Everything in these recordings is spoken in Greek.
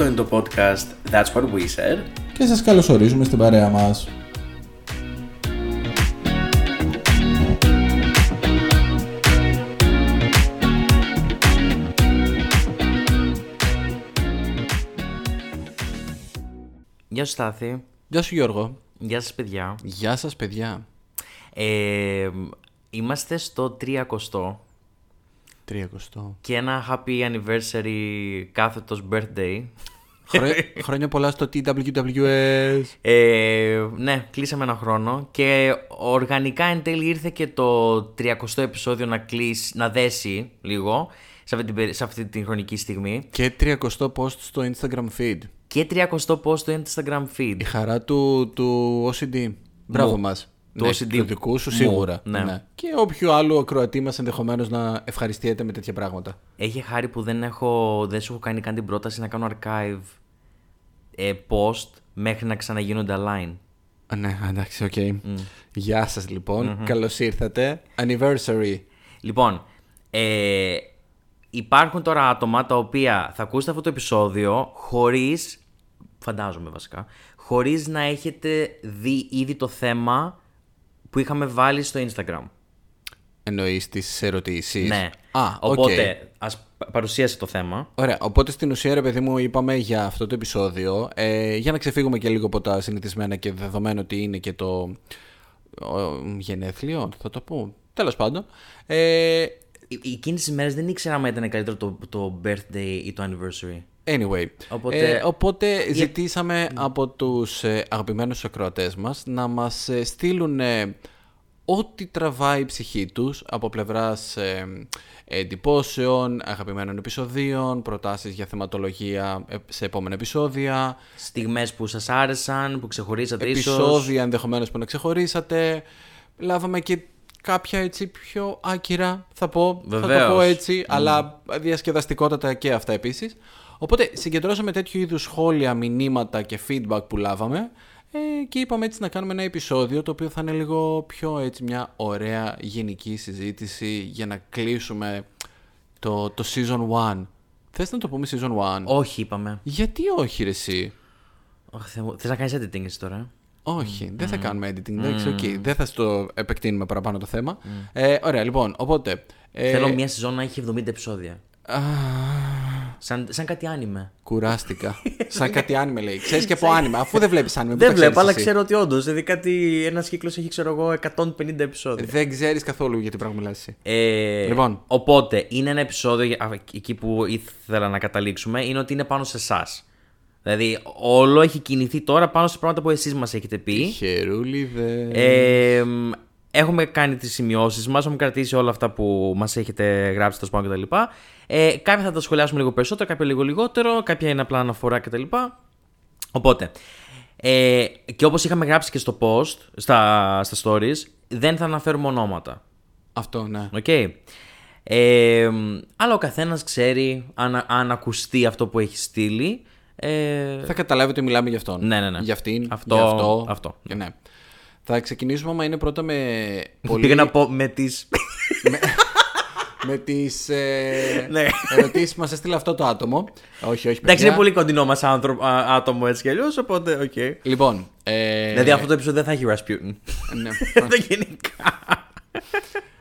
Αυτό είναι το podcast That's What We Said. Και σας καλωσορίζουμε στην παρέα μας. Γεια σου Στάθη. Γεια σου Γιώργο. Γεια σας παιδιά. Γεια σας παιδιά. Ε, είμαστε στο 30 30. και ένα happy anniversary κάθετος birthday. Χρό- χρόνια πολλά στο TWWS. Ε, ναι, κλείσαμε ένα χρόνο και οργανικά εν τέλει ήρθε και το 30ο επεισόδιο να κλείσει, να δέσει λίγο σε αυτή την, περι- σε αυτή την χρονική στιγμή. Και 30 post στο Instagram feed. Και 30ο post στο Instagram feed. Η χαρά του, του OCD. Μπράβο Μου. μας. Του ναι, OCD. Του δικού σου Μου. σίγουρα. Ναι. Και όποιο άλλο ακροατή μας ενδεχομένως να ευχαριστιέται με τέτοια πράγματα. Έχει χάρη που δεν, έχω, δεν σου έχω κάνει καν την πρόταση να κάνω archive ε, post μέχρι να ξαναγίνονται align. Α, ναι, εντάξει, οκ. Γεια σας λοιπόν Καλώς ήρθατε. Anniversary. Λοιπόν, ε, υπάρχουν τώρα άτομα τα οποία θα ακούσετε αυτό το επεισόδιο χωρίς, φαντάζομαι βασικά, χωρίς να έχετε δει ήδη το θέμα που είχαμε βάλει στο Instagram. Εννοείς τις ερωτήσεις; Ναι. Α, οκ. Οπότε, ας πα- παρουσίασε το θέμα. Ωραία, οπότε στην ουσία ρε παιδί μου είπαμε για αυτό το επεισόδιο ε, για να ξεφύγουμε και λίγο από τα συνηθισμένα και δεδομένο ότι είναι και το ο, γενέθλιο, θα το πω, τέλος πάντων. Ε, Ε- Εκείνες τις μέρες δεν ήξερα αν ήταν καλύτερο το, το birthday ή το anniversary. Anyway, Οπότε- ε, οπότε ζητήσαμε από τους ε, αγαπημένους ακροατές μας να μας ε, στείλουν ε, ό,τι τραβάει η ψυχή τους από πλευράς ε, εντυπώσεων, αγαπημένων επεισοδίων, προτάσεις για θεματολογία ε, σε επόμενα επεισόδια, Στιγμές που σας άρεσαν, που ξεχωρίσατε ίσως. επεισόδια ενδεχομένως που να ξεχωρίσατε. Λάβαμε και κάποια έτσι πιο άκυρα, θα πω. Θα το Βεβαίως. πω έτσι, αλλά διασκεδαστικότατα και αυτά επίσης. Οπότε συγκεντρώσαμε τέτοιου είδους σχόλια, μηνύματα και feedback που λάβαμε ε, και είπαμε έτσι να κάνουμε ένα επεισόδιο το οποίο θα είναι λίγο πιο έτσι μια ωραία γενική συζήτηση για να κλείσουμε το, το season 1. Θες να το πούμε season 1? Όχι, είπαμε. Γιατί όχι ρε εσύ; Αχ, Θεέ μου. Θες να κάνεις editing εσύ τώρα; ε; Όχι, δεν θα κάνουμε editing. Εντάξει, οκ. Δεν θα στο επεκτείνουμε παραπάνω το θέμα. Ε, ωραία, λοιπόν, οπότε. ε, Θέλω μια σεζόν να έχει 70 επεισόδια. Α, Σαν, σαν κάτι άνιμε. κουράστηκα. Σαν κάτι άνιμε λέει. Ξέρεις και από άνιμε, αφού δεν βλέπεις άνιμε. Δεν βλέπω, αλλά ξέρω ότι όντως. Δηλαδή κάτι. Ένας κύκλος έχει, ξέρω εγώ, 150 επεισόδια. Δεν ξέρεις καθόλου για τι πράγμα μιλάς εσύ. Ε, Λοιπόν. Οπότε, είναι ένα επεισόδιο, για- α, εκεί που ήθελα να καταλήξουμε, είναι ότι είναι πάνω σε εσάς. Δηλαδή, όλο έχει κινηθεί τώρα πάνω σε πράγματα που εσείς μας έχετε πει. Χερούλιδες. Ε, μ, έχουμε κάνει τις σημειώσεις μας, έχουμε κρατήσει όλα αυτά που μας έχετε γράψει, τα σπάνω κτλ. Ε, κάποια θα τα σχολιάσουμε λίγο περισσότερο, κάποια λίγο λιγότερο, κάποια είναι απλά αναφορά κτλ. Οπότε, ε, και όπως είχαμε γράψει και στο post, στα, στα stories, δεν θα αναφέρουμε ονόματα. Αυτό, ναι. Οκ. Ε, αλλά ο καθένας ξέρει αν, αν ακουστεί αυτό που έχει στείλει. Ε, Θα καταλάβει ότι μιλάμε για αυτόν. Ναι, ναι, ναι. Για αυτήν. Αυτό- για αυτό. αυτό. Και ναι. Θα ξεκινήσουμε, άμα είναι πρώτα με. Πολύ... Πήγα να πω με τις... με τις ε, Ναι. ερωτήσεις που μας έστειλε αυτό το άτομο. όχι, όχι. Εντάξει, παιδιά. είναι πολύ κοντινό μας άνθρω- α- άτομο έτσι κι αλλιώς, οπότε οκ. Λοιπόν. Ε, Δηλαδή αυτό το επεισόδιο δεν θα έχει Rasputin. ναι. Δεν γενικά.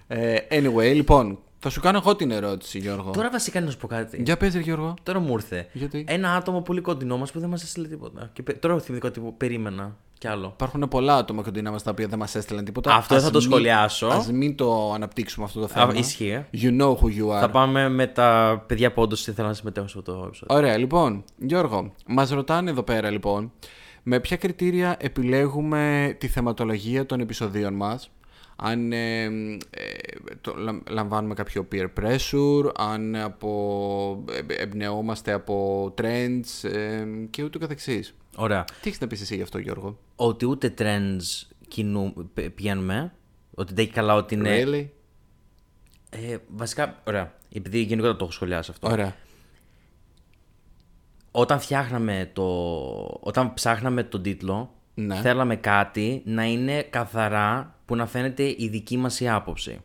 Ε, anyway, λοιπόν, θα σου κάνω εγώ την ερώτηση, Γιώργο. Τώρα βασικά να σου πω κάτι. Για πες, ρε, Γιώργο. Τώρα μου ήρθε. Γιατί; Ένα άτομο πολύ κοντινό μας που δεν μας έστειλε τίποτα. Και πε- τώρα θυμήθηκα ότι περίμενα κι άλλο. Υπάρχουν πολλά άτομα κοντινά μας τα οποία δεν μας έστειλαν τίποτα. Αυτό Ας θα το μην- σχολιάσω. Ας μην το αναπτύξουμε αυτό το θέμα. ισχύει, ε. You know who you are. Θα πάμε με τα παιδιά που όντως ήθελαν να συμμετέχουν σε αυτό το επεισόδιο. Ωραία, λοιπόν, Γιώργο, μας ρωτάνε εδώ πέρα λοιπόν, με ποια κριτήρια επιλέγουμε τη θεματολογία των επεισοδίων μας, αν ε, ε, το, λαμ- λαμβάνουμε κάποιο peer pressure, αν από, ε, εμπνεόμαστε από trends ε, και ούτω καθεξής. Ωραία. Τι έχεις να πεις εσύ γι' αυτό, Γιώργο; Ότι ούτε trends κινού, π- πηγαίνουμε. Ότι δεν έχει καλά ότι είναι. Really? Ε, βασικά, ωραία. Επειδή γενικότερα το έχω σχολιάσει αυτό. Ωραία. Όταν φτιάχναμε το. Όταν ψάχναμε τον τίτλο, Ναι. θέλαμε κάτι να είναι καθαρά που να φαίνεται η δική μας η άποψη.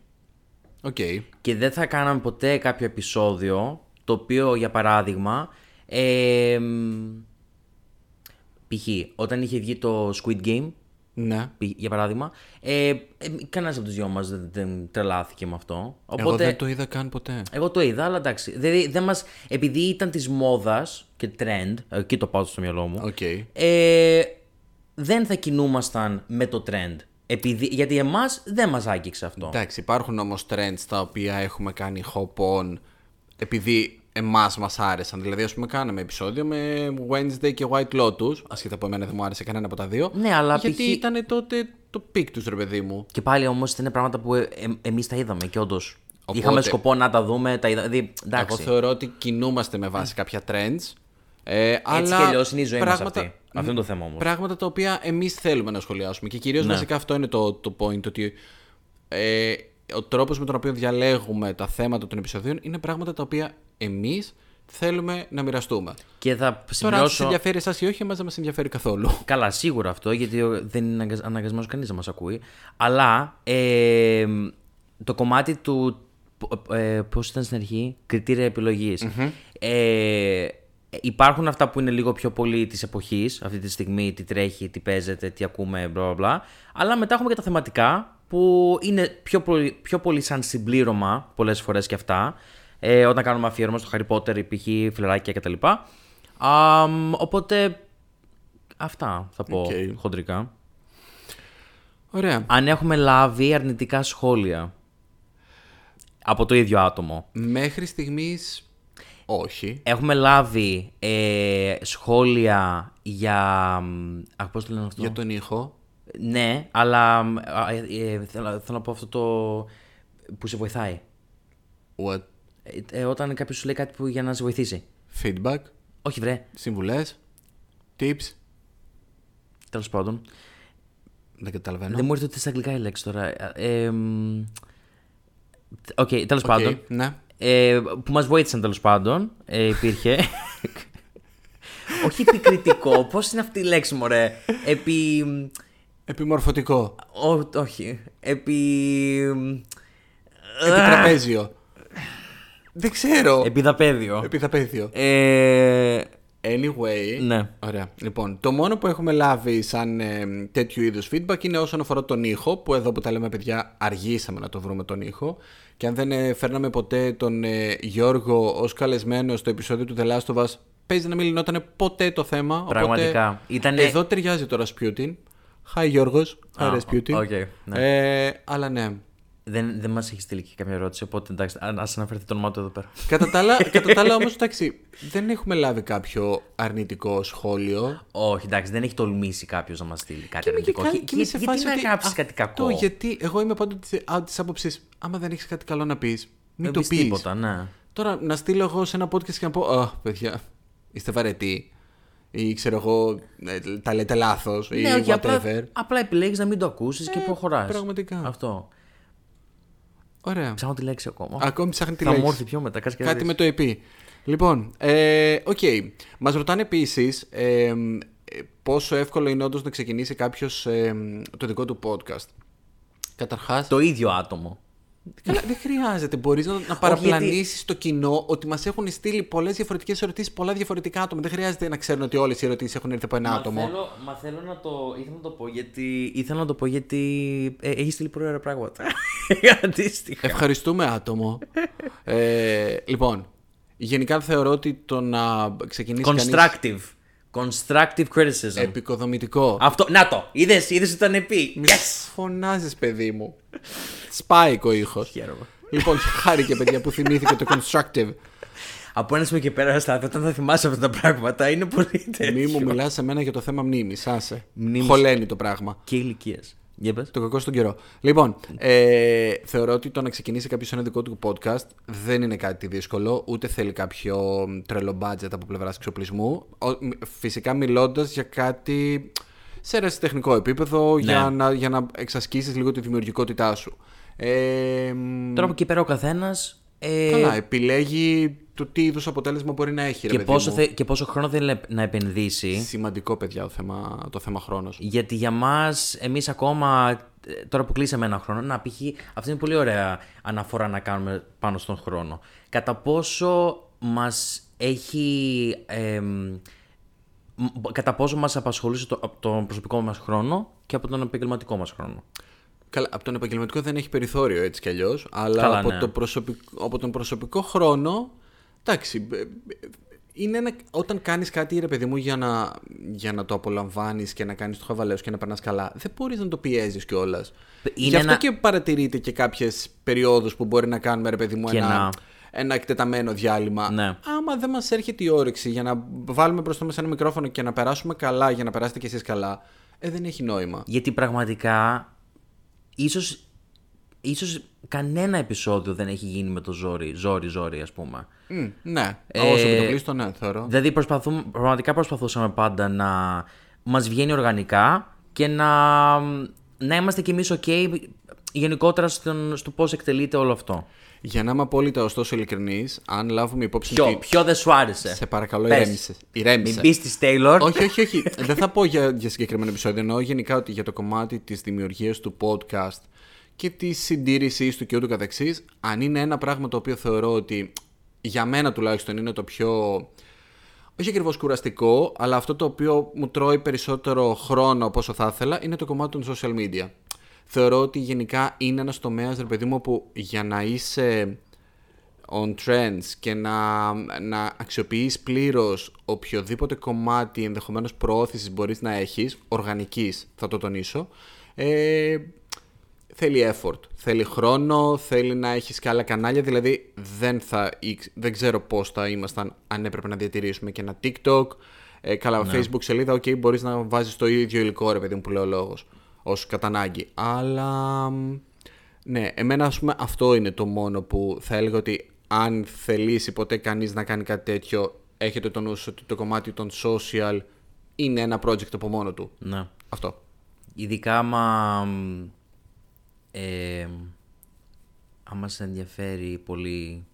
Οκ. Και δεν θα κάναμε ποτέ κάποιο επεισόδιο το οποίο, για παράδειγμα, Ε, μ, π.χ. όταν είχε βγει το Squid Game, Ναι. π- για παράδειγμα, ε, ε, κανένας από τους δυο μας δεν, δεν τρελάθηκε με αυτό. Εγώ Οπότε, δεν το είδα καν ποτέ. εγώ το είδα, αλλά εντάξει. Δηλαδή, δεν μας, επειδή ήταν της μόδας και trend, εκεί το πάω στο μυαλό μου, Οκ. ε, δεν θα κινούμασταν με το trend. Επειδή, γιατί εμάς δεν μας άγγιξε αυτό. Εντάξει, υπάρχουν όμως trends τα οποία έχουμε κάνει hop on επειδή εμάς μας άρεσαν. Δηλαδή, ας πούμε, κάναμε επεισόδιο με Wednesday και White Lotus. Άσχετα από εμένα δεν μου άρεσε κανένα από τα δύο. Ναι, αλλά Γιατί π.χ. ήταν τότε το peak τους, ρε παιδί μου. Και πάλι όμως ήταν πράγματα που ε, εμείς τα είδαμε και όντως. Οπότε- Είχαμε σκοπό να τα δούμε, τα είδα. Δηλαδή, εντάξει. Εγώ θεωρώ ότι κινούμαστε με βάση κάποια trends. Ε, αλλά κι αλλιώς είναι η ζωή μας πράγματα- αυτή. Αυτό είναι το θέμα όμως. Πράγματα τα οποία εμείς θέλουμε να σχολιάσουμε. Και κυρίως Ναι. βασικά αυτό είναι το, το point. Ότι ε, ο τρόπος με τον οποίο διαλέγουμε τα θέματα των επεισοδίων είναι πράγματα τα οποία εμείς θέλουμε να μοιραστούμε. Και θα Τώρα, αν σας σημειώσω. ενδιαφέρει εσάς ή όχι, εμάς δεν μας ενδιαφέρει καθόλου. Καλά, σίγουρα αυτό, γιατί ο- δεν είναι αναγκασμένος κανείς να μας ακούει. Αλλά ε, το κομμάτι του. Ε, Πώς ήταν στην αρχή, κριτήρια επιλογής. Ε, υπάρχουν αυτά που είναι λίγο πιο πολύ της εποχής, αυτή τη στιγμή, τι τρέχει, τι παίζεται, τι ακούμε, μπλα μπλα, μπλα. Αλλά μετά έχουμε και τα θεματικά που είναι πιο πολύ, πιο πολύ σαν συμπλήρωμα πολλές φορές και αυτά. Ε, όταν κάνουμε αφιέρωμα στο Harry Potter, π.χ. Φιλαράκια κτλ. Αμ, οπότε αυτά θα πω Οκ. χοντρικά. Ωραία. Αν έχουμε λάβει αρνητικά σχόλια από το ίδιο άτομο. Μέχρι στιγμής όχι. Έχουμε λάβει ε, σχόλια για... μ, Αχ, πώς το λένε αυτό; Για τον ήχο. Ναι, αλλά μ, α, ε, ε, θέλω, θέλω να πω αυτό το που σε βοηθάει. What? Ε, ε, όταν κάποιος σου λέει κάτι που για να σε βοηθήσει. Feedback. Όχι βρε, Συμβουλές. Tips. τέλος πάντων. Δεν καταλαβαίνω. Δεν μου έρχεται ούτε στα αγγλικά η λέξη τώρα. Ε, μ, Οκ, τέλος Οκ, πάντων. Ναι. Ε, που μας βοήθησαν τέλος πάντων. Ε, υπήρχε. Όχι επικριτικό. Πώς είναι αυτή η λέξη, μωρέ; Επί... Επιμορφωτικό. Ό, όχι. Επί... Επιτραπέζιο. Δεν ξέρω. Επιδαπέδιο. Επιδαπέδιο. Ε, Anyway. ναι. Ωραία. Λοιπόν, το μόνο που έχουμε λάβει σαν ε, τέτοιου είδους feedback είναι όσον αφορά τον ήχο, που εδώ που τα λέμε παιδιά αργήσαμε να το βρούμε τον ήχο. Και αν δεν ε, φέρναμε ποτέ τον ε, Γιώργο ως καλεσμένο στο επεισόδιο του The Last of Us, παίζει να μην λυνόταν ποτέ το θέμα. Πραγματικά. Οπότε, Ήτανε- Εδώ ταιριάζει το Rasputin. Hi Γιώργος. Hi Α, Rasputin. οκ, ναι. ε, αλλά ναι. Δεν, δεν μας έχει στείλει και καμία ερώτηση, οπότε εντάξει, α- ας αναφερθεί το όνομά του εδώ πέρα. κατά τα άλλα, κατά τα άλλα όμως, εντάξει, δεν έχουμε λάβει κάποιο αρνητικό σχόλιο. Όχι, εντάξει, δεν έχει τολμήσει κάποιος να μας στείλει κάτι είμαι και αρνητικό. κα- Και- και είμαι σε γιατί φάση να ότι γράψεις κάτι αυτό, κακό. γιατί εγώ είμαι πάντοτε τη άποψης, άμα δεν έχεις κάτι καλό να πεις, μην Δεν το πεις πεις. τίποτα, ναι. Τώρα να στείλω εγώ σε ένα podcast και να πω Α, παιδιά, είστε βαρετοί. Ή ξέρω εγώ, ε, τα λέτε λάθος. Ή Ναι, όχι, whatever. απλά, απλά επιλέγεις να μην το ακούσεις και προχωράς. πραγματικά. Αυτό. Ωραία. Ψάχνω τη λέξη ακόμα. Ακόμη ψάχνει τη Θα μου λέξη. έρθει πιο μετά. Κάτσε και Κάτι δεις. με το EP. Λοιπόν, ε, οκ. Μας ρωτάνε επίσης ε, ε, πόσο εύκολο είναι όντως να ξεκινήσει κάποιος το δικό του podcast. Καταρχάς, Το ίδιο άτομο. Καλά, δεν χρειάζεται. Μπορείς να, να παραπλανήσεις το κοινό ότι μας έχουν στείλει πολλές διαφορετικές ερωτήσεις, πολλά διαφορετικά άτομα. Δεν χρειάζεται να ξέρουν ότι όλες οι ερωτήσεις έχουν έρθει από ένα Μα άτομο. Θέλω, μα θέλω να το. ήθελα να το πω γιατί. ήθελα να το πω γιατί. Ε, έχει στείλει πολύ ωραία πράγματα. Αντίστοιχα. Ευχαριστούμε, άτομο. ε, λοιπόν, γενικά θεωρώ ότι το να ξεκινήσει κανείς Constructive. Constructive criticism. επικοδομητικό. Αυτό. Να το! Είδες, είδες ότι ήταν επί. Μη Yes! φωνάζεις, παιδί μου. Σπάικ ο ήχος. Χαίρομαι. λοιπόν, χάρηκε, παιδιά, που θυμήθηκε το constructive. Από ένα σημείο και πέρα, Στάθη, όταν θα θυμάσαι αυτά τα πράγματα, είναι πολύ τέτοιο. Μη μου μιλάς σε μένα για το θέμα μνήμης. Άσε. Μνήμης. Χωλαίνει το πράγμα. Και ηλικίε. Για πες. Το κακό στον καιρό. Λοιπόν, ε, θεωρώ ότι το να ξεκινήσει κάποιος ένα δικό του podcast δεν είναι κάτι δύσκολο, ούτε θέλει κάποιο τρελό budget από πλευράς εξοπλισμού. Ο- μ- Φυσικά μιλώντας για κάτι σε ερασιτεχνικό επίπεδο, για, να, για να εξασκήσεις λίγο τη δημιουργικότητά σου. Ε, μ, Τώρα από εκεί πέρα ο καθένας. Ε, καλά, επιλέγει το τι είδους αποτέλεσμα μπορεί να έχει. ρε και, παιδί πόσο μου. θε, και πόσο χρόνο θέλει να επενδύσει. Σημαντικό, παιδιά, το θέμα, το θέμα χρόνος. Γιατί για μας, εμείς ακόμα. ε, Τώρα που κλείσαμε ένα χρόνο, να π.χ. αυτή είναι πολύ ωραία αναφορά να κάνουμε πάνω στον χρόνο. Κατά πόσο μας έχει. εμ, μ- κατά πόσο μας απασχολούσε το, από τον προσωπικό μας χρόνο και από τον επαγγελματικό μας χρόνο. Καλά, από τον επαγγελματικό δεν έχει περιθώριο έτσι κι αλλιώς. Αλλά Καλά, από, ναι. το προσωπικό, από τον προσωπικό χρόνο. Εντάξει. ε, ε, Είναι ένα, όταν κάνεις κάτι, ρε παιδί μου, για να, για να το απολαμβάνεις και να κάνεις το χαβαλέο και να περνάς καλά, δεν μπορείς να το πιέζεις κιόλας. Είναι Γι' αυτό ένα- και παρατηρείτε και κάποιες περιόδους που μπορεί να κάνουμε, ρε παιδί μου, Και ένα, να- ένα εκτεταμένο διάλειμμα. Ναι. Άμα δεν μας έρχεται η όρεξη για να βάλουμε μπροστά μας ένα μικρόφωνο και να περάσουμε καλά, για να περάσετε κι εσείς καλά, ε, δεν έχει νόημα. Γιατί πραγματικά ίσως, ίσως κανένα επεισόδιο δεν έχει γίνει με το ζόρι, ζόρι, ζόρι ας πούμε. Μμ, ναι, Ε, όσο επιτοπλίστων, ναι, θεωρώ. Δηλαδή προσπαθούμε, πραγματικά προσπαθούσαμε πάντα να μας βγαίνει οργανικά και να, να είμαστε κι εμείς ok γενικότερα στον, στο πώς εκτελείται όλο αυτό. Για να είμαι απόλυτα ωστόσο ειλικρινής, αν λάβουμε υπόψη. Ποιο, ότι- ποιο δεν σου άρεσε; Σε παρακαλώ, Πες. ηρέμησες. Ηρέμησε. Μην μπει της Taylor. όχι, όχι, όχι. Δεν θα πω για, για συγκεκριμένο επεισόδιο. Εννοώ γενικά ότι για το κομμάτι της δημιουργίας του podcast και της συντήρησής του και ούτω καθεξής, αν είναι ένα πράγμα το οποίο θεωρώ ότι για μένα τουλάχιστον είναι το πιο. Όχι ακριβώς κουραστικό, αλλά αυτό το οποίο μου τρώει περισσότερο χρόνο από όσο θα ήθελα είναι το κομμάτι των social media. Θεωρώ ότι γενικά είναι ένας τομέας, ρε παιδί μου, που για να είσαι on trends και να, να αξιοποιείς πλήρως οποιοδήποτε κομμάτι ενδεχομένως προώθησης μπορείς να έχεις, οργανικής θα το τονίσω, ε, θέλει effort, θέλει χρόνο, θέλει να έχεις και άλλα κανάλια, δηλαδή δεν, θα, ήξ- δεν ξέρω πώς θα ήμασταν αν έπρεπε να διατηρήσουμε και ένα TikTok, ε, καλά Facebook σελίδα, ok, μπορείς να βάζεις το ίδιο υλικό ρε παιδί μου που λέει ο λόγος, ως κατά ανάγκη, αλλά... μ, ναι, εμένα ας πούμε αυτό είναι το μόνο που θα έλεγα ότι αν θελήσει ποτέ κανείς να κάνει κάτι τέτοιο, έχετε το νου σας ότι το κομμάτι των social είναι ένα project από μόνο του. Ναι. Αυτό. Ειδικά άμα. μ, Ε, άμα σε ενδιαφέρει πολύ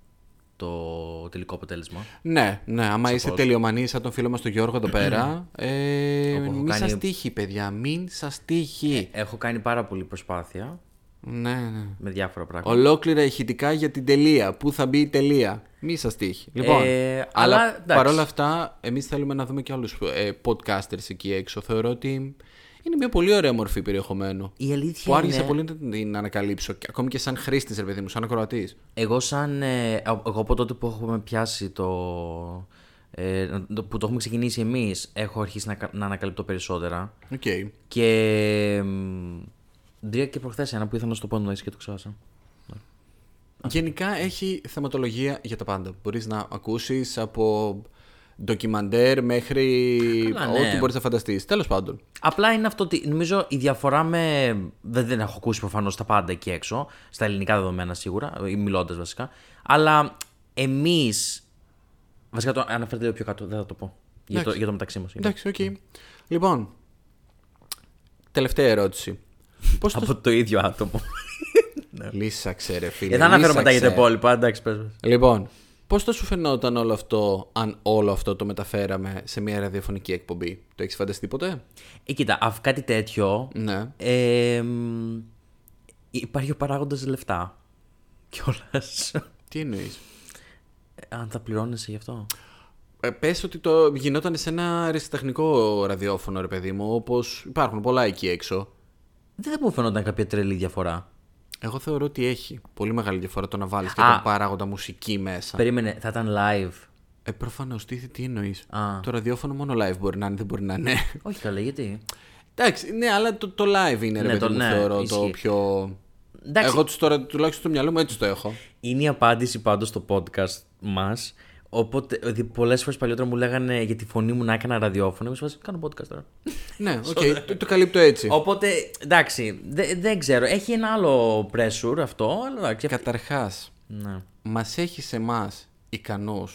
το τελικό αποτέλεσμα. Ναι, ναι, άμα είσαι τελειομανή σαν τον φίλο μας τον Γιώργο εδώ πέρα, ε, Όπου έχω μην κάνει- σας τύχει παιδιά, μην σας τύχει. Έχω κάνει πάρα πολύ προσπάθεια Ναι, ναι. με διάφορα πράγματα. Ολόκληρα ηχητικά για την τελεία. Πού θα μπει η τελεία. Μη σας τύχει. Λοιπόν, Ε, αλλά, αλλά, εντάξει. παρόλα αυτά, εμείς θέλουμε να δούμε και άλλους ε, podcasters εκεί έξω. Θεωρώ ότι είναι μια πολύ ωραία μορφή περιεχομένου. Η αλήθεια Που άργησε είναι- πολύ να την ανακαλύψω. και Ακόμη και σαν χρήστη, ρε παιδί μου, σαν ακροατής. Εγώ σαν. ε, εγώ από τότε που έχουμε πιάσει το. Ε, το- που το έχουμε ξεκινήσει εμείς έχω αρχίσει να, κα- να ανακαλύπτω περισσότερα Οκ. και μ, βρήκα και προχθές ένα που ήθελα να σου το πω νοήσεις και το ξέχασα Γενικά έχει θεματολογία για τα πάντα. Μπορείς να ακούσεις από ντοκιμαντέρ μέχρι Καλά, ναι. ό,τι μπορείς να φανταστείς. Τέλος πάντων. Απλά είναι αυτό ότι νομίζω η διαφορά με. Δεν, δεν έχω ακούσει προφανώς τα πάντα εκεί έξω, στα ελληνικά δεδομένα σίγουρα, ή μιλώντας βασικά. Αλλά εμεί. Βασικά το αναφέρετε λίγο πιο κάτω, δεν θα το πω. Για το, Εντάξει. για το μεταξύ μας. Εντάξει, οκ. Λοιπόν, τελευταία ερώτηση. Πώς το Από το ίδιο άτομο. Λύσαξε, ρε φίλε. Ε, θα αναφέρω μετά για τα λύσαξε. υπόλοιπα, εντάξει, πες. μας. Λοιπόν, πώς θα σου φαινόταν όλο αυτό αν όλο αυτό το μεταφέραμε σε μια ραδιοφωνική εκπομπή; Το έχεις φανταστεί ποτέ, Ε, κοίτα, αφ, κάτι τέτοιο. Ναι. Ε, μ, υπάρχει ο παράγοντας λεφτά. Κιόλας. Τι εννοείς; Αν θα πληρώνεσαι γι' αυτό. Ε, πες ότι το γινόταν σε ένα αριστεχνικό ραδιόφωνο, ρε παιδί μου, όπως υπάρχουν πολλά εκεί έξω. Δεν θα μου φαινόταν κάποια τρελή διαφορά. Εγώ θεωρώ ότι έχει πολύ μεγάλη διαφορά το να βάλεις και Α. τον παράγοντα μουσική μέσα. Περίμενε, θα ήταν live. Ε, προφανώς, τι, τι εννοείς. Α. Το ραδιόφωνο μόνο live μπορεί να είναι, δεν μπορεί να είναι. Όχι καλά, γιατί; Εντάξει, ναι, αλλά το, το live είναι, ρε Ναι, παιδί το- μου, ναι, θεωρώ το ισχύει. πιο. Εντάξει. Εγώ τους τώρα τουλάχιστον στο μυαλό μου έτσι το έχω. Είναι η απάντηση πάντως στο podcast μας. Οπότε, δηλαδή, πολλές φορές παλιότερα μου λέγανε για τη φωνή μου να έκανα ραδιόφωνο. Εγώ σου βάζω, κάνω podcast τώρα. ναι, οκ, το, το καλύπτω έτσι. Οπότε, εντάξει, δε- δεν ξέρω. Έχει ένα άλλο pressure αυτό, αλλά εντάξει. αυτό- Καταρχάς, Ναι. μας έχει εμάς ικανού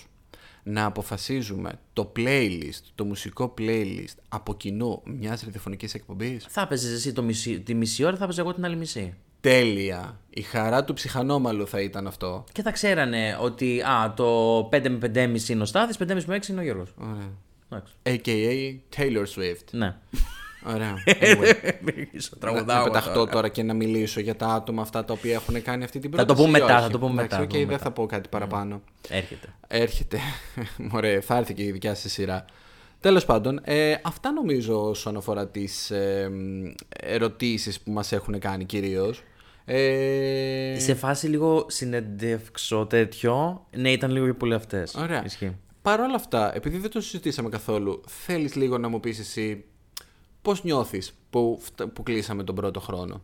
να αποφασίζουμε το playlist, το μουσικό playlist από κοινού μιας ραδιοφωνικής εκπομπής; Θα έπαιζες εσύ το μισή, τη μισή ώρα, θα έπαιζε εγώ την άλλη μισή. Τέλεια. Η χαρά του ψυχανόμαλου θα ήταν αυτό. Και θα ξέρανε ότι α, το 5 με 5,5 είναι ο Στάθης, 5,5 με 6 είναι ο Γιώργος. Ωραία. Εντάξει. AKA Taylor Swift. Ναι. Ωραία. Anyway, Στο να, τραγουδάω. να πεταχτώ τώρα. τώρα. και να μιλήσω για τα άτομα αυτά τα οποία έχουν κάνει αυτή την Θα πρόταση. το πούμε ή μετά, όχι; θα το πούμε Εντάξει, μετά, θα Οκ, το πούμε δεν μετά. θα πω κάτι παραπάνω. Έρχεται. Έρχεται. Μωρέ, θα έρθει και η δικιά σας σειρά. Τέλος πάντων, ε, αυτά νομίζω όσον αφορά τις ε, μ, ερωτήσεις που μας έχουν κάνει κυρίως. Ε, Σε φάση λίγο συνεντεύξω τέτοιο. Ναι, ήταν λίγο πιο πολύ αυτές. Ωραία. Ισχύει. Παρ' όλα αυτά, επειδή δεν το συζητήσαμε καθόλου, θέλεις λίγο να μου πεις εσύ πώς νιώθεις που, φτα- που κλείσαμε τον πρώτο χρόνο;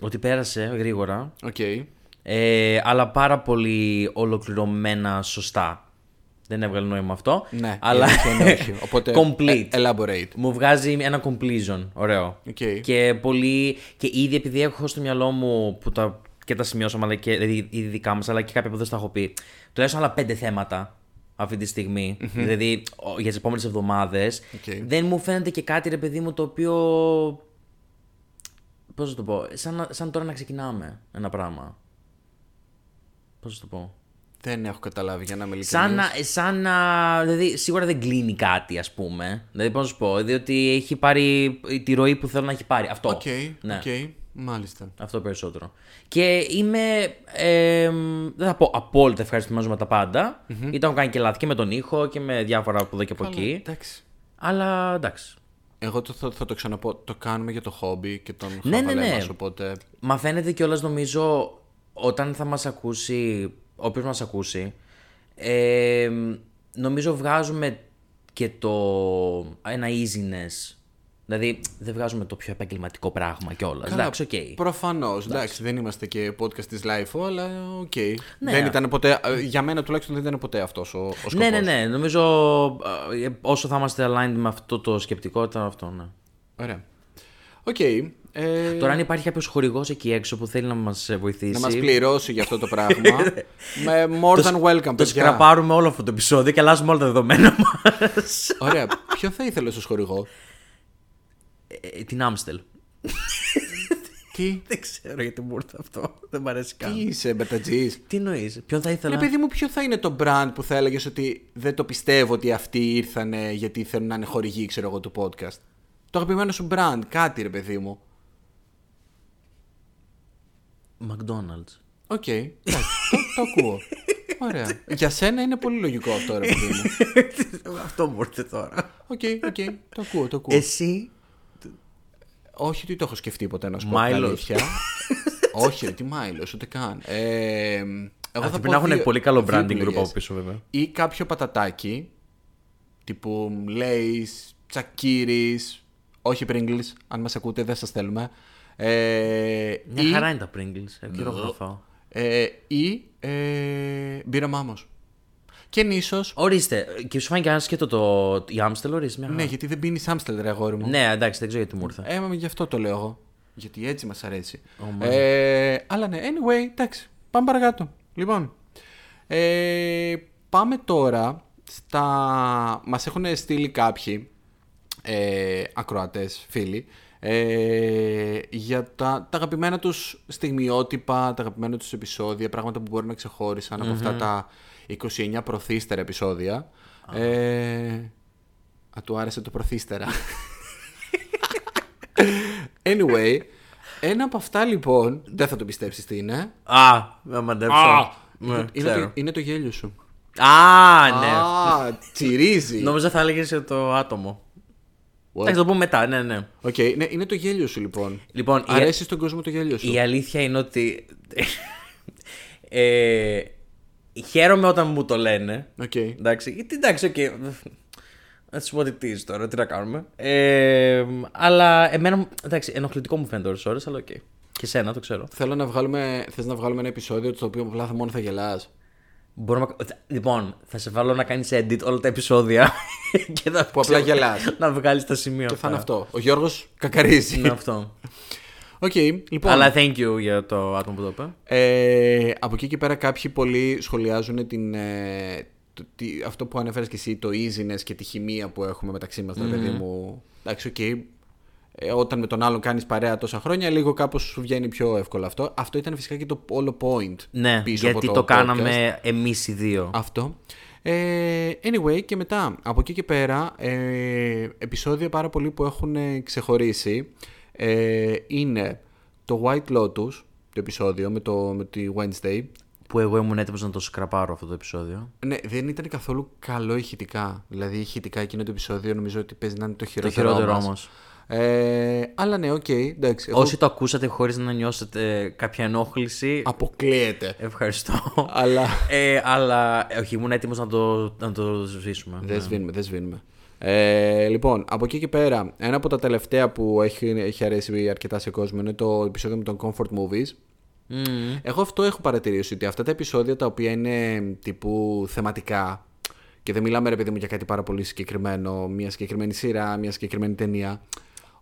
Ότι πέρασε γρήγορα. Οκ. Ε, αλλά πάρα πολύ ολοκληρωμένα σωστά. Δεν έβγαλε νόημα αυτό. Ναι, αλλά η αλήθεια είναι όχι. Οπότε, complete. ε, elaborate. Μου βγάζει ένα completion. Ωραίο. Οκ. Και πολύ. Και ήδη επειδή έχω στο μυαλό μου που τα, και τα σημειώσαμε, αλλά και δηλαδή, ήδη δικά μας, αλλά και κάποια που δεν στα έχω πει. Τουλάχιστον άλλα πέντε θέματα αυτή τη στιγμη Δηλαδή ο- για τις επόμενες εβδομάδες. Οκ. Δεν μου φαίνεται και κάτι ρε παιδί μου το οποίο. Πώς να το πω. Σαν, να- σαν τώρα να ξεκινάμε ένα πράγμα. Πώς να το πω. Δεν έχω καταλάβει για να είμαι Σαν ειλικρινής. να, σαν να. Δηλαδή, σίγουρα δεν κλείνει κάτι, ας πούμε. Δηλαδή, πώς να σου πω. Διότι έχει πάρει τη ροή που θέλω να έχει πάρει. Αυτό. Οκ, Ναι. οκ, μάλιστα. Αυτό περισσότερο. Και είμαι. Ε, δεν θα πω απόλυτα ευχαριστημένος με τα πάντα. Mm-hmm. Ήταν κάνει και λάθη και με τον ήχο και με διάφορα από εδώ και από Καλά, εκεί. εντάξει. Αλλά εντάξει. Εγώ το, θα, θα το ξαναπώ, το κάνουμε για το χόμπι και τον Ναι, ναι, χαβαλέ ναι. μας, οπότε... Μα φαίνεται κιόλας νομίζω όταν θα μας ακούσει, όποιος μας ακούσει, ε, νομίζω βγάζουμε και το ένα easiness. Δηλαδή δεν βγάζουμε το πιο επαγγελματικό πράγμα κιόλας. Εντάξει, οκ. Προφανώς, εντάξει, δεν είμαστε και podcast της LiFO, αλλά οκ. Ναι. Δεν ήταν ποτέ, ε, για μένα τουλάχιστον δεν ήταν ποτέ αυτός ο, ο σκοπός. Ναι, ναι, ναι. Νομίζω ε, όσο θα είμαστε aligned με αυτό το σκεπτικό ήταν αυτό, ναι. Ωραία. Οκ. Ε, Τώρα αν υπάρχει κάποιος χορηγός εκεί έξω που θέλει να μας ε, βοηθήσει. να μας πληρώσει για αυτό το πράγμα. με more than welcome, Το παιδιά. σκραπάρουμε όλο αυτό το επεισόδιο και αλλάζουμε όλα τα δεδομένα μας. Ωραία. Ποιο θα ήθελε ως χορηγό; Ε, την Amstel. Τι, Δεν ξέρω γιατί μου ήρθε αυτό. Δεν μ' αρέσει καν. τι είσαι, μπετατζής; Τι εννοείς, Ποιον θα ήθελα; Ναι, παιδί μου, ποιο θα είναι το brand που θα έλεγες ότι δεν το πιστεύω ότι αυτοί ήρθανε γιατί θέλουν να είναι χορηγοί, ξέρω εγώ, του podcast; Το αγαπημένο σου brand, κάτι ρε παιδί μου. McDonald's. Οκ, εντάξει, το, το ακούω. Ωραία. Για σένα είναι πολύ λογικό αυτό, ρε παιδί μου. αυτό μου ήρθε τώρα. Οκ, οκ, το ακούω, το ακούω. Εσύ; Όχι ότι το έχω σκεφτεί ποτέ να σου πω την Mailo's. αλήθεια. Όχι, ρε, τι Mailo's, ούτε καν. Ε, εγώ θα Αυτοί πω πρέπει να έχουν δύο- πολύ καλό δύο branding group επιλογές. από πίσω, βέβαια. Ή κάποιο πατατάκι, τύπου Lay's, Τσακίρις, όχι Pringles, αν μας ακούτε δεν σας θέλουμε. Ε, Μια ή, χαρά είναι τα Pringles. Ε, και εγώ θα φάω. ε, ή ε, μπύρα μάμος. Και νήσος, Ορίστε, και σου φάνηκε άσχετο το. Η Άμστελ, ορίστε. Μια ναι, χαρά. γιατί δεν πίνεις Άμστελ ρε αγόρι μου. Ναι, εντάξει, δεν ξέρω γιατί μου ήρθε. Ε, μα γι' αυτό το λέω εγώ. Γιατί έτσι μας αρέσει. Oh, ε, αλλά ναι, anyway, εντάξει. Πάμε παρακάτω. Λοιπόν, ε, πάμε τώρα στα... Μας έχουν στείλει κάποιοι ε, ακροατές, φίλοι, ε, για τα, τα αγαπημένα τους στιγμιότυπα, τα αγαπημένα τους επεισόδια, πράγματα που μπορεί να ξεχώρισαν από αυτά τα 29 προθύστερα επεισόδια. Ε, α, του άρεσε το προθύστερα. Anyway, ένα από αυτά λοιπόν, δεν θα το πιστέψεις τι είναι. Α, να μαντέψω. Ναι, είναι, ξέρω. το, είναι το γέλιο σου. Α, ναι. Α, τσιρίζει. Νόμιζα θα έλεγες το άτομο. What? Εντάξει, το πούμε μετά, ναι, ναι. Οκ, ναι, είναι το γέλιο σου λοιπόν. Λοιπόν, η- Αρέσει στον κόσμο το γέλιο σου. Η αλήθεια είναι ότι. ε, χαίρομαι όταν μου το λένε. Οκ. Εντάξει, γιατί εντάξει, οκ. Να σου πω ότι τι είσαι τώρα, τι να κάνουμε. Ε, αλλά εμένα, μου- εντάξει, ενοχλητικό μου φαίνεται ώρες ώρες, αλλά οκ. Και σένα, το ξέρω. Θέλω να βγάλουμε, θες να βγάλουμε ένα επεισόδιο στο οποίο απλά θα μόνο θα γελάς. Μπορούμε, να- Λοιπόν, θα σε βάλω να κάνεις edit όλα τα επεισόδια και θα Που απλά γελάς. να βγάλεις τα σημεία Και θα είναι αυτά. αυτό. Ο Γιώργος κακαρίζει. Είναι αυτό. Οκ, λοιπόν. Αλλά thank you για το άτομο που το είπε. Ε, από εκεί και πέρα κάποιοι πολλοί σχολιάζουν την, ε, το- τι- αυτό που ανέφερες και εσύ, το easiness και τη χημεία που έχουμε μεταξύ μας, mm παιδί μου. Εντάξει, οκ. Ε, όταν με τον άλλον κάνεις παρέα τόσα χρόνια, λίγο κάπως σου βγαίνει πιο εύκολο αυτό. Αυτό ήταν φυσικά και το όλο point Ναι, πίσω γιατί από το, το, podcast. κάναμε εμείς οι δύο. Αυτό. Ε, anyway, και μετά από εκεί και πέρα, ε, επεισόδια πάρα πολύ που έχουν ε, ξεχωρίσει ε, είναι το White Lotus, το επεισόδιο με, το, με τη Wednesday. Που εγώ ήμουν έτοιμος να το σκραπάρω αυτό το επεισόδιο. Ναι, δεν ήταν καθόλου καλό ηχητικά. Δηλαδή, ηχητικά εκείνο το επεισόδιο νομίζω ότι παίζει να είναι το Το χειρότερο. χειρότερο μας. όμως. Ε, αλλά ναι, οκ, εντάξει. εγώ- Όσοι το ακούσατε χωρίς να νιώσετε κάποια ενόχληση. Αποκλείεται. Ευχαριστώ. αλλά ε, αλλά ε, όχι, ήμουν έτοιμος να το, να το ζήσουμε. δεν σβήνουμε, δεν σβήνουμε. Ε, λοιπόν, από εκεί και πέρα, ένα από τα τελευταία που έχει, έχει αρέσει αρκετά σε κόσμο είναι το επεισόδιο με τον Comfort Movies. Μμμ. Εγώ αυτό έχω παρατηρήσει ότι αυτά τα επεισόδια τα οποία είναι τύπου θεματικά και δεν μιλάμε ρε παιδί μου για κάτι πάρα πολύ συγκεκριμένο, μια συγκεκριμένη σειρά, μια συγκεκριμένη ταινία.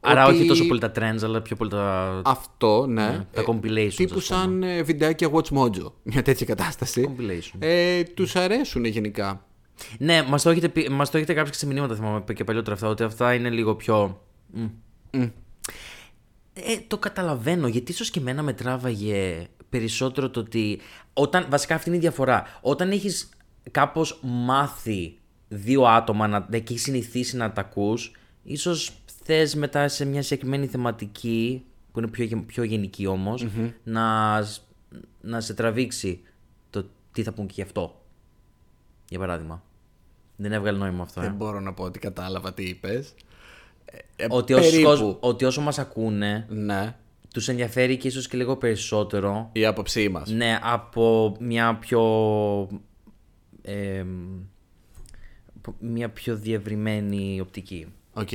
Άρα ότι όχι τόσο πολύ τα trends, αλλά πιο πολύ τα. Αυτό, ναι. τα compilations, Τύπου ας πούμε. σαν ε, βιντεάκια Watch Mojo. Μια τέτοια κατάσταση. Compilation. Ε, τους αρέσουν γενικά. Ναι, μας το έχετε, πει- μας το έχετε γράψει και σε μηνύματα, θυμάμαι και παλιότερα αυτά, ότι αυτά είναι λίγο πιο. μ. Ε, το καταλαβαίνω, γιατί ίσως και εμένα με τράβαγε περισσότερο το ότι. Όταν, βασικά αυτή είναι η διαφορά. Όταν έχεις κάπως μάθει δύο άτομα να, και έχεις συνηθίσει να τα ακούς, ίσως θες μετά σε μια συγκεκριμένη θεματική, που είναι πιο, γε- πιο γενική όμως, να, σ- να σε τραβήξει το τι θα πούν και γι' αυτό. Για παράδειγμα. Δεν έβγαλε νόημα αυτό. Ε. Δεν μπορώ να πω ότι κατάλαβα τι είπες. Ε, ότι, όσο περίπου. κόσμ- ότι όσο μας ακούνε, Ναι. τους ενδιαφέρει και ίσως και λίγο περισσότερο Η άποψή μας. ναι, από μια πιο. εμ, από μια πιο διευρυμένη οπτική. Οκ.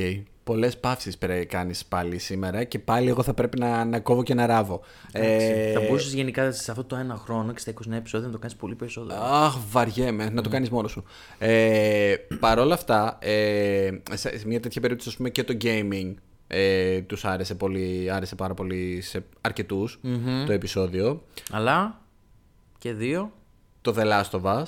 Πολλές παύσεις πρέπει να κάνεις πάλι σήμερα και πάλι εγώ θα πρέπει να, να κόβω και να ράβω. Ε, Θα μπορούσες γενικά σε αυτό το ένα χρόνο και στα 29 επεισόδια να το κάνεις πολύ περισσότερο. Αχ, βαριέμαι. Να το κάνεις μόνος σου. Ε, Παρ' όλα αυτά, ε, σε, σε μια τέτοια περίπτωση, ας πούμε, και το gaming ε, τους άρεσε, πολύ, άρεσε πάρα πολύ σε αρκετους το επεισόδιο. Αλλά και δύο Το The Last of Us,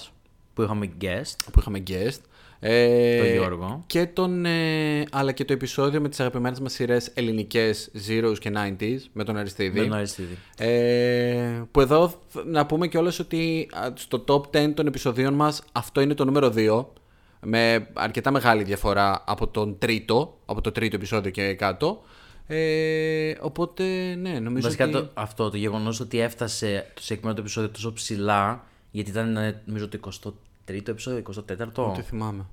που είχαμε guest. που είχαμε guest. Ε, Τον Γιώργο. Και τον, ε, αλλά και το επεισόδιο με τις αγαπημένες μας σειρές ελληνικές Zeros και 90s με τον Αριστίδη. Με τον Αριστίδη. Ε, που εδώ θ- να πούμε κιόλας ότι α, στο top 10 των επεισοδίων μας αυτό είναι το νούμερο 2 με αρκετά μεγάλη διαφορά από τον τρίτο, από το τρίτο επεισόδιο και κάτω. Ε, οπότε, ναι, νομίζω Βασικά ότι... το, αυτό το γεγονός ότι έφτασε το συγκεκριμένο το επεισόδιο τόσο ψηλά, γιατί ήταν ε, νομίζω το 23ο επεισόδιο, 24ο. Δεν θυμάμαι.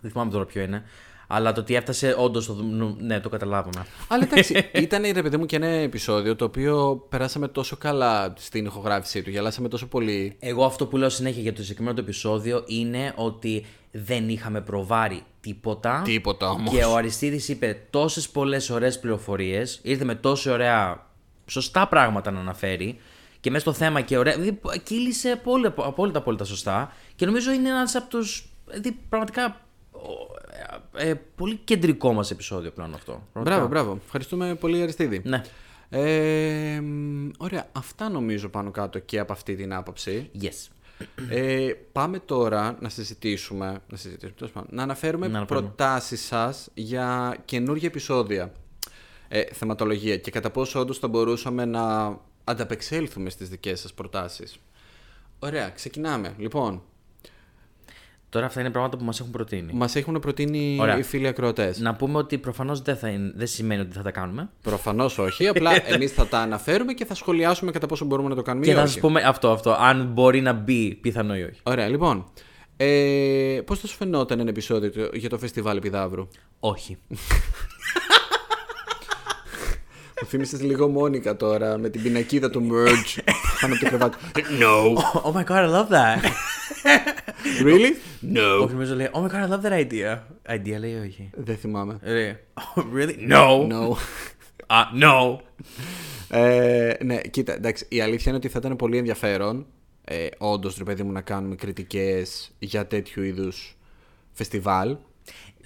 Δεν θυμάμαι τώρα ποιο είναι. Αλλά το ότι έφτασε όντως το. νου- Ναι, το καταλάβαμε. Αλλά εντάξει, ήταν ρε παιδί μου και ένα επεισόδιο το οποίο περάσαμε τόσο καλά στην ηχογράφησή του, γελάσαμε τόσο πολύ. Εγώ αυτό που λέω συνέχεια για το συγκεκριμένο το επεισόδιο είναι ότι δεν είχαμε προβάρει τίποτα. Τίποτα όμως. Και ο Αριστίδης είπε τόσες πολλές ωραίες πληροφορίες, ήρθε με τόσο ωραία, σωστά πράγματα να αναφέρει και μέσα στο θέμα και ωραία. Δηλαδή, κύλησε απόλυτα, απόλυτα, απόλυτα σωστά και νομίζω είναι ένας από τους. Δηλαδή, πραγματικά. ο- ε, ε, πολύ κεντρικό μας επεισόδιο πλέον αυτό. Πραγματικά. Μπράβο, μπράβο. Ευχαριστούμε πολύ Αριστίδη. Ναι. Ε, μ, ωραία, αυτά νομίζω πάνω κάτω και από αυτή την άποψη. Yes. Ε, πάμε τώρα να συζητήσουμε, να, συζητήσουμε τέλος πάντων, να αναφέρουμε Να αναφέρουμε. προτάσεις σας για καινούργια επεισόδια ε, θεματολογία και κατά πόσο όντως θα μπορούσαμε να ανταπεξέλθουμε στις δικές σας προτάσεις. Ωραία, ξεκινάμε. Λοιπόν, Τώρα αυτά είναι πράγματα που μας έχουν προτείνει. μας έχουν προτείνει Ωραία. οι φίλοι ακροατές. Να πούμε ότι προφανώς δεν, θα είναι- δεν σημαίνει ότι θα τα κάνουμε. Προφανώς όχι, απλά εμείς θα τα αναφέρουμε και θα σχολιάσουμε κατά πόσο μπορούμε να το κάνουμε Και ή θα όχι. σα πούμε αυτό, αυτό. Αν μπορεί να μπει πιθανό ή όχι. Ωραία, λοιπόν. Ε, πώς θα σου φαινόταν ένα επεισόδιο το- για το φεστιβάλ Επιδαύρου; Όχι. Μου θύμισες λίγο Μόνικα τώρα με την πινακίδα του merge πάνω από το κρεβάτι. No. Oh my god, I love that. Really? No. όχι, νομίζω λέει, Oh my god, I love that idea. Idea λέει όχι; Δεν θυμάμαι. Λέει, Oh, really? No. No. Ah, no. ε, ναι, κοίτα, εντάξει, η αλήθεια είναι ότι θα ήταν πολύ ενδιαφέρον ε, όντως, ρε παιδί μου, να κάνουμε κριτικές για τέτοιου είδους φεστιβάλ.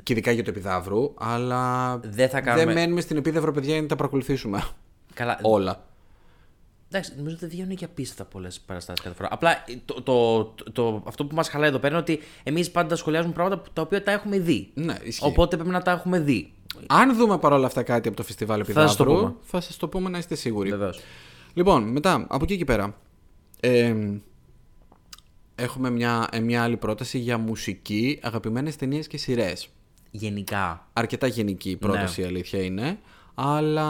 Και ειδικά για το Επιδαύρου, αλλά Δεν θα κάνουμε- δεν μένουμε στην Επίδαυρο, παιδιά, για να τα παρακολουθήσουμε. Καλά. Όλα. Εντάξει, νομίζω ότι δεν βγαίνουν και απίστευτα πολλές παραστάσεις κάθε φορά. Απλά ε, το, το, το, το- αυτό που μας χαλάει εδώ πέρα είναι ότι εμείς πάντα σχολιάζουμε πράγματα που- τα οποία τα έχουμε δει. Ναι, ισχύει. Οπότε πρέπει να τα έχουμε δει. Αν δούμε παρόλα αυτά κάτι από το φεστιβάλ Θα σας το Επιδαύρου, πούμε. θα σας το πούμε να είστε σίγουροι. Βεβαίως. Λοιπόν, μετά, από εκεί και πέρα. Ε, έχουμε μια, ε, μια άλλη πρόταση για μουσική, αγαπημένες ταινίες και σειρές. Γενικά. Αρκετά γενική η πρόταση, Ναι. η αλήθεια είναι. Αλλά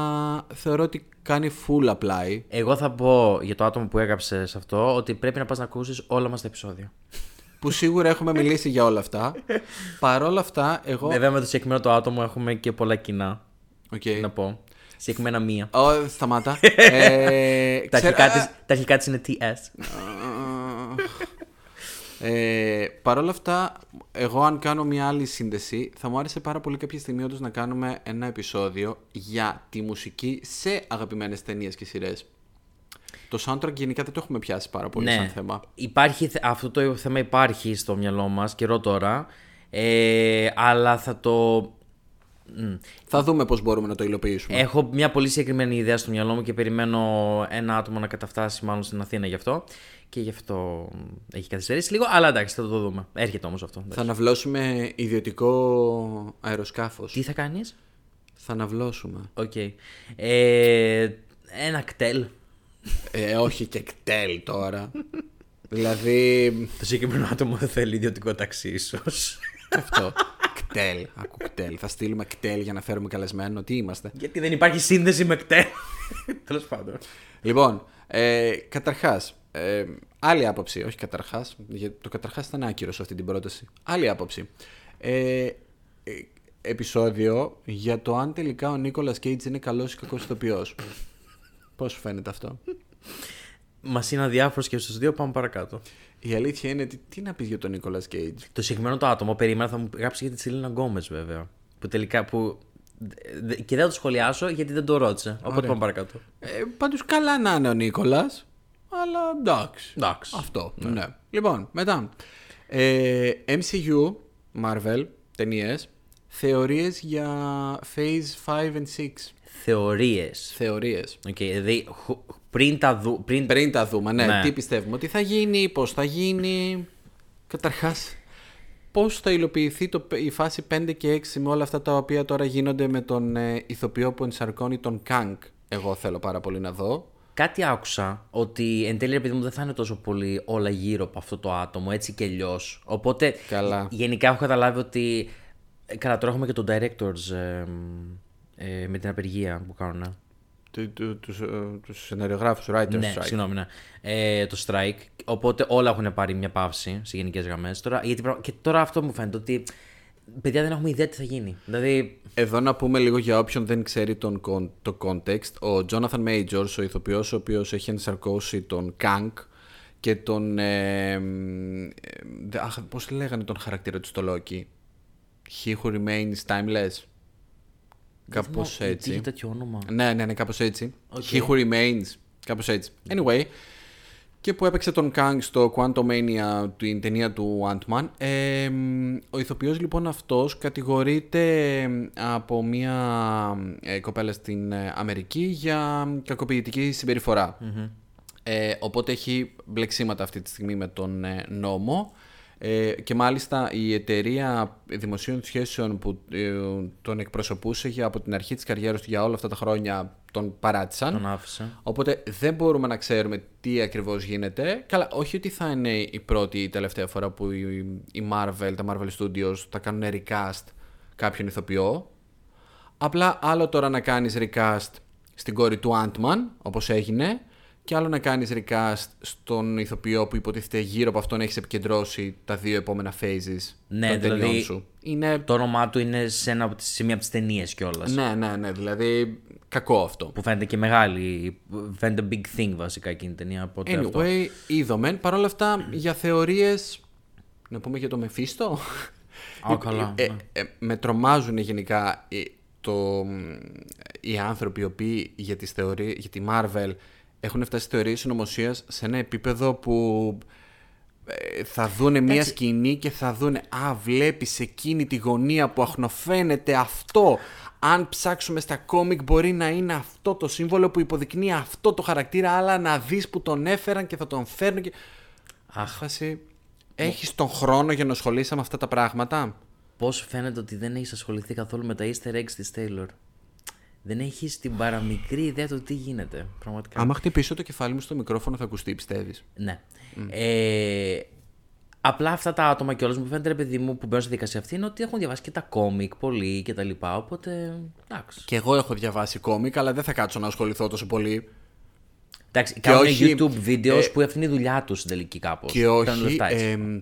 θεωρώ ότι κάνει full apply. Εγώ θα πω για το άτομο που έγραψε σε αυτό ότι πρέπει να πας να ακούσεις όλα μας τα επεισόδια. Που σίγουρα έχουμε μιλήσει για όλα αυτά. Παρ' όλα αυτά, εγώ. Βέβαια με το συγκεκριμένο το άτομο έχουμε και πολλά κοινά. Οκ. Να πω. Συγκεκριμένα μία. Ω, σταμάτα. ε, Τα ξέρω- αρχικά, της, τα αρχικά της είναι TS. Ε, Παρ' όλα αυτά, εγώ αν κάνω μια άλλη σύνδεση, θα μου άρεσε πάρα πολύ κάποια στιγμή όντως να κάνουμε ένα επεισόδιο για τη μουσική σε αγαπημένες ταινίες και σειρές. Το soundtrack γενικά δεν το έχουμε πιάσει πάρα πολύ σαν θέμα. Ναι. Υπάρχει, θε- αυτό το θέμα υπάρχει στο μυαλό μας καιρό τώρα. Ε, αλλά θα το. Μ. Θα δούμε πώς μπορούμε να το υλοποιήσουμε. Έχω μια πολύ συγκεκριμένη ιδέα στο μυαλό μου και περιμένω ένα άτομο να καταφτάσει μάλλον στην Αθήνα γι' αυτό. Και γι' αυτό μ, έχει καθυστερήσει λίγο. Αλλά εντάξει, θα το δούμε. Έρχεται όμως αυτό. Θα ναυλώσουμε ιδιωτικό αεροσκάφος. Τι θα κάνεις, Θα ναυλώσουμε. Οκ. Ε, ένα ΚΤΕΛ. Ε, όχι και ΚΤΕΛ τώρα. δηλαδή, Το συγκεκριμένο άτομο δεν θέλει ιδιωτικό ταξί, ίσως. αυτό. ΚΤΕΛ. Άκου ΚΤΕΛ. Θα στείλουμε ΚΤΕΛ για να φέρουμε καλεσμένο. Τι είμαστε; Γιατί δεν υπάρχει σύνδεση με ΚΤΕΛ. Τέλος πάντων. Λοιπόν, ε, καταρχάς, ε, άλλη άποψη. Όχι καταρχάς, γιατί το καταρχάς ήταν άκυρο σε αυτή την πρόταση. Άλλη άποψη. Ε, ε, επεισόδιο για το αν τελικά ο Νίκολας Κέιτζ είναι καλός ή κακός ηθοποιός. Πώς σου φαίνεται αυτό; Μας είναι αδιάφορο και στους δύο, πάμε παρακάτω. Η αλήθεια είναι ότι τι να πεις για τον Νίκολας Κέιτζ; Το συγκεκριμένο το άτομο περίμενα θα μου γράψει για τη Σελίνα Γκόμεζ, βέβαια. Που τελικά. Που... δε- Και δεν θα το σχολιάσω γιατί δεν το ρώτησε. Οπότε Ωραία. πάμε παρακάτω. Ε, Πάντως καλά να είναι ο Νίκολας. Αλλά εντάξει. Εντάξει. Αυτό. Ναι. Λοιπόν, μετά. Ε, MCU, Marvel, ταινίες. Θεωρίες για Phase 5 and 6. Θεωρίες. Θεωρίες. Okay, δηλαδή χου- πριν τα δου. Πριν... Πριν τα δούμε, ναι, Ναι. τι πιστεύουμε ότι θα γίνει, πώς θα γίνει. Καταρχάς, πώς θα υλοποιηθεί το, η φάση 5 και 6 με όλα αυτά τα οποία τώρα γίνονται με τον ε, ηθοποιό που ενσαρκώνει τον Κανκ. Εγώ θέλω πάρα πολύ να δω. Κάτι άκουσα ότι εν τέλει, επειδή μου δεν θα είναι τόσο πολύ όλα γύρω από αυτό το άτομο, έτσι και αλλιώς. Οπότε Καλά. γενικά έχω καταλάβει ότι. ε, Καλά, τώρα έχουμε και τον directors ε, ε, με την απεργία που κάνουν. Του, του, τους, ε, τους σεναριογράφους, writers ναι, strike. συγγνώμη, ναι. Ε, το strike. Οπότε όλα έχουν πάρει μια παύση σε γενικές γραμμές. Γιατί, πραγμα- και τώρα αυτό μου φαίνεται ότι. Παιδιά δεν έχουμε ιδέα τι θα γίνει. Δηλαδή. Εδώ να πούμε λίγο για όποιον δεν ξέρει τον, κον- το context. Ο Jonathan Majors, ο ηθοποιός ο οποίος έχει ενσαρκώσει τον Kang και τον... Ε, ε, δε- αχ, πώς λέγανε τον χαρακτήρα του στο Loki; He who remains timeless. Κάπως Τι είχε έτσι. τέτοιο όνομα. Ναι, ναι, ναι, κάπως έτσι. Οκ. He who remains. Κάπως έτσι. Anyway, και που έπαιξε τον Kang στο Quantumania, την ταινία του Ant-Man. Ε, μ, ο ηθοποιός λοιπόν αυτός κατηγορείται ε, από μια ε, κοπέλα στην ε, Αμερική για κακοποιητική συμπεριφορά. Ε, οπότε έχει μπλεξίματα αυτή τη στιγμή με τον ε, νόμο. Ε, και μάλιστα η εταιρεία δημοσίων σχέσεων που ε, τον εκπροσωπούσε για, από την αρχή της καριέρας του για όλα αυτά τα χρόνια τον παράτησαν. Τον άφησε. Οπότε δεν μπορούμε να ξέρουμε τι ακριβώς γίνεται. Καλά, όχι ότι θα είναι η πρώτη ή η τελευταία φορά που η, η Marvel, τα Marvel Studios θα κάνουν recast κάποιον ηθοποιό. Απλά άλλο τώρα να κάνεις recast στην κόρη του Ant-Man, όπως έγινε, και άλλο να κάνεις recast στον ηθοποιό που υποτίθεται γύρω από αυτόν έχεις επικεντρώσει τα δύο επόμενα phases Ναι, των ταινιών δηλαδή- σου. Είναι... Το όνομά του είναι σε, ένα, από τις- σε μία από τις ταινίες κιόλας. Ναι, ναι, ναι, δηλαδή κακό αυτό. Που φαίνεται και μεγάλη. Φαίνεται big thing βασικά εκείνη η ταινία. Οπότε αυτό. Anyway, είδαμε. Παρ' όλα αυτά, για θεωρίες. Να πούμε για το Μεφίστο. Α, καλά, Ε, ναι. ε, με τρομάζουν γενικά οι, το, οι άνθρωποι οι οποίοι για, τις θεωρίες, για τη Marvel έχουν φτάσει θεωρίες συνωμοσίας σε ένα επίπεδο που ε, θα δούνε μια σκηνή και θα δούνε «Α, βλέπεις εκείνη τη γωνία που αχνοφαίνεται αυτό». Αν ψάξουμε στα κόμικ μπορεί να είναι αυτό το σύμβολο που υποδεικνύει αυτό το χαρακτήρα, αλλά να δεις που τον έφεραν και θα τον φέρνουν και... Αχ. Φάση, έχεις τον χρόνο για να ασχολείσαι με αυτά τα πράγματα; Πώς φαίνεται ότι δεν έχεις ασχοληθεί καθόλου με τα easter eggs της Taylor; Δεν έχεις την παραμικρή ιδέα του τι γίνεται. Πραγματικά. Άμα χτυπήσω το κεφάλι μου στο μικρόφωνο θα ακουστεί, πιστεύεις; Ναι. Ε, Απλά αυτά τα άτομα κιόλας μου φαίνεται, ρε παιδί μου, που μπαίνουν στη δικασία αυτή είναι ότι έχουν διαβάσει και τα κόμικ πολύ και τα λοιπά. Οπότε. Εντάξει. Και εγώ έχω διαβάσει κόμικ, αλλά δεν θα κάτσω να ασχοληθώ τόσο πολύ. Εντάξει, κάνουν όχι, YouTube videos ε, που αυτή είναι η δουλειά τους στην τελική κάπως. Και όχι. εμ,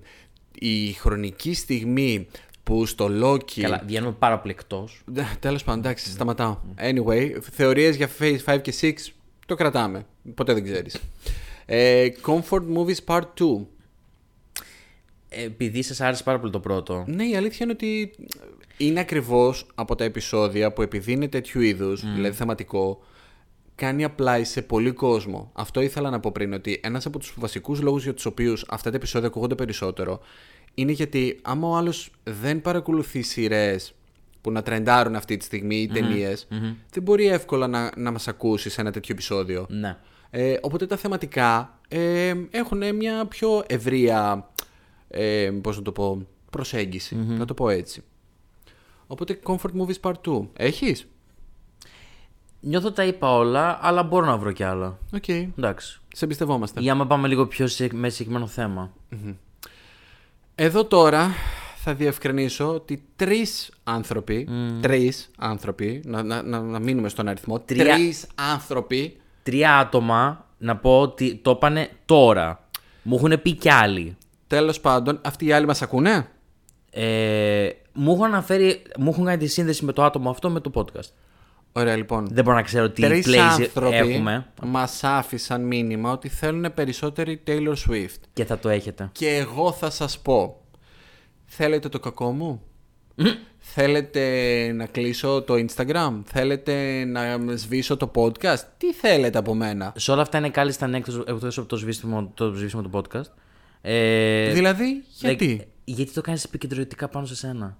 η χρονική στιγμή που στο Loki. Καλά, βγαίνουμε πάρα πολύ εκτός. Τέλος πάντων, εντάξει, σταματάω. Anyway, θεωρίες για Phase 5 και 6 το κρατάμε. Ποτέ δεν ξέρεις. Ε, Comfort Movies Part 2. Επειδή σας άρεσε πάρα πολύ το πρώτο. Ναι, η αλήθεια είναι ότι είναι ακριβώς από τα επεισόδια που επειδή είναι τέτοιου είδους, δηλαδή θεματικό, κάνει apply σε πολύ κόσμο. Αυτό ήθελα να πω πριν, ότι ένας από τους βασικούς λόγους για τους οποίους αυτά τα επεισόδια ακούγονται περισσότερο είναι γιατί άμα ο άλλος δεν παρακολουθεί σειρές που να τρεντάρουν αυτή τη στιγμή οι ταινίες, δεν μπορεί εύκολα να, να μας ακούσει σε ένα τέτοιο επεισόδιο. Ναι. Ε, οπότε τα θεματικά ε, έχουν μια πιο ευρεία, ε, πώς να το πω, προσεγγιση να το πω έτσι. Οπότε Comfort Movies Part 2. Έχεις; Νιώθω τα είπα όλα, αλλά μπορώ να βρω κι άλλα. Οκ. Εντάξει. Σε εμπιστευόμαστε. Για να πάμε λίγο πιο σε, με συγκεκριμένο θέμα. Εδώ τώρα θα διευκρινίσω ότι τρεις άνθρωποι, τρεις άνθρωποι, να, να, να, να μείνουμε στον αριθμό, Τρία- τρεις άνθρωποι, Τρία άτομα να πω ότι το είπανε τώρα. Μου έχουν πει κι άλλοι. Τέλος πάντων, αυτοί οι άλλοι μας ακούνε; Ε, μου έχουν αναφέρει, μου έχουν κάνει τη σύνδεση με το άτομο αυτό με το podcast. Ωραία λοιπόν. Δεν μπορώ να ξέρω τι Τρεις plays άνθρωποι έχουμε μας άφησαν μήνυμα ότι θέλουν περισσότερη Taylor Swift. και θα το έχετε. Και εγώ θα σας πω. Θέλετε το κακό μου; Θέλετε να κλείσω το Instagram? Θέλετε να σβήσω το podcast? Τι θέλετε από μένα; Σε όλα αυτά είναι κάλλιστα ανέκτος εκτός από το σβήσιμο, το σβήσιμο του podcast. Ε, δηλαδή, γιατί; like, γιατί το κάνεις επίκεντρο τικά πάνω σε σένα.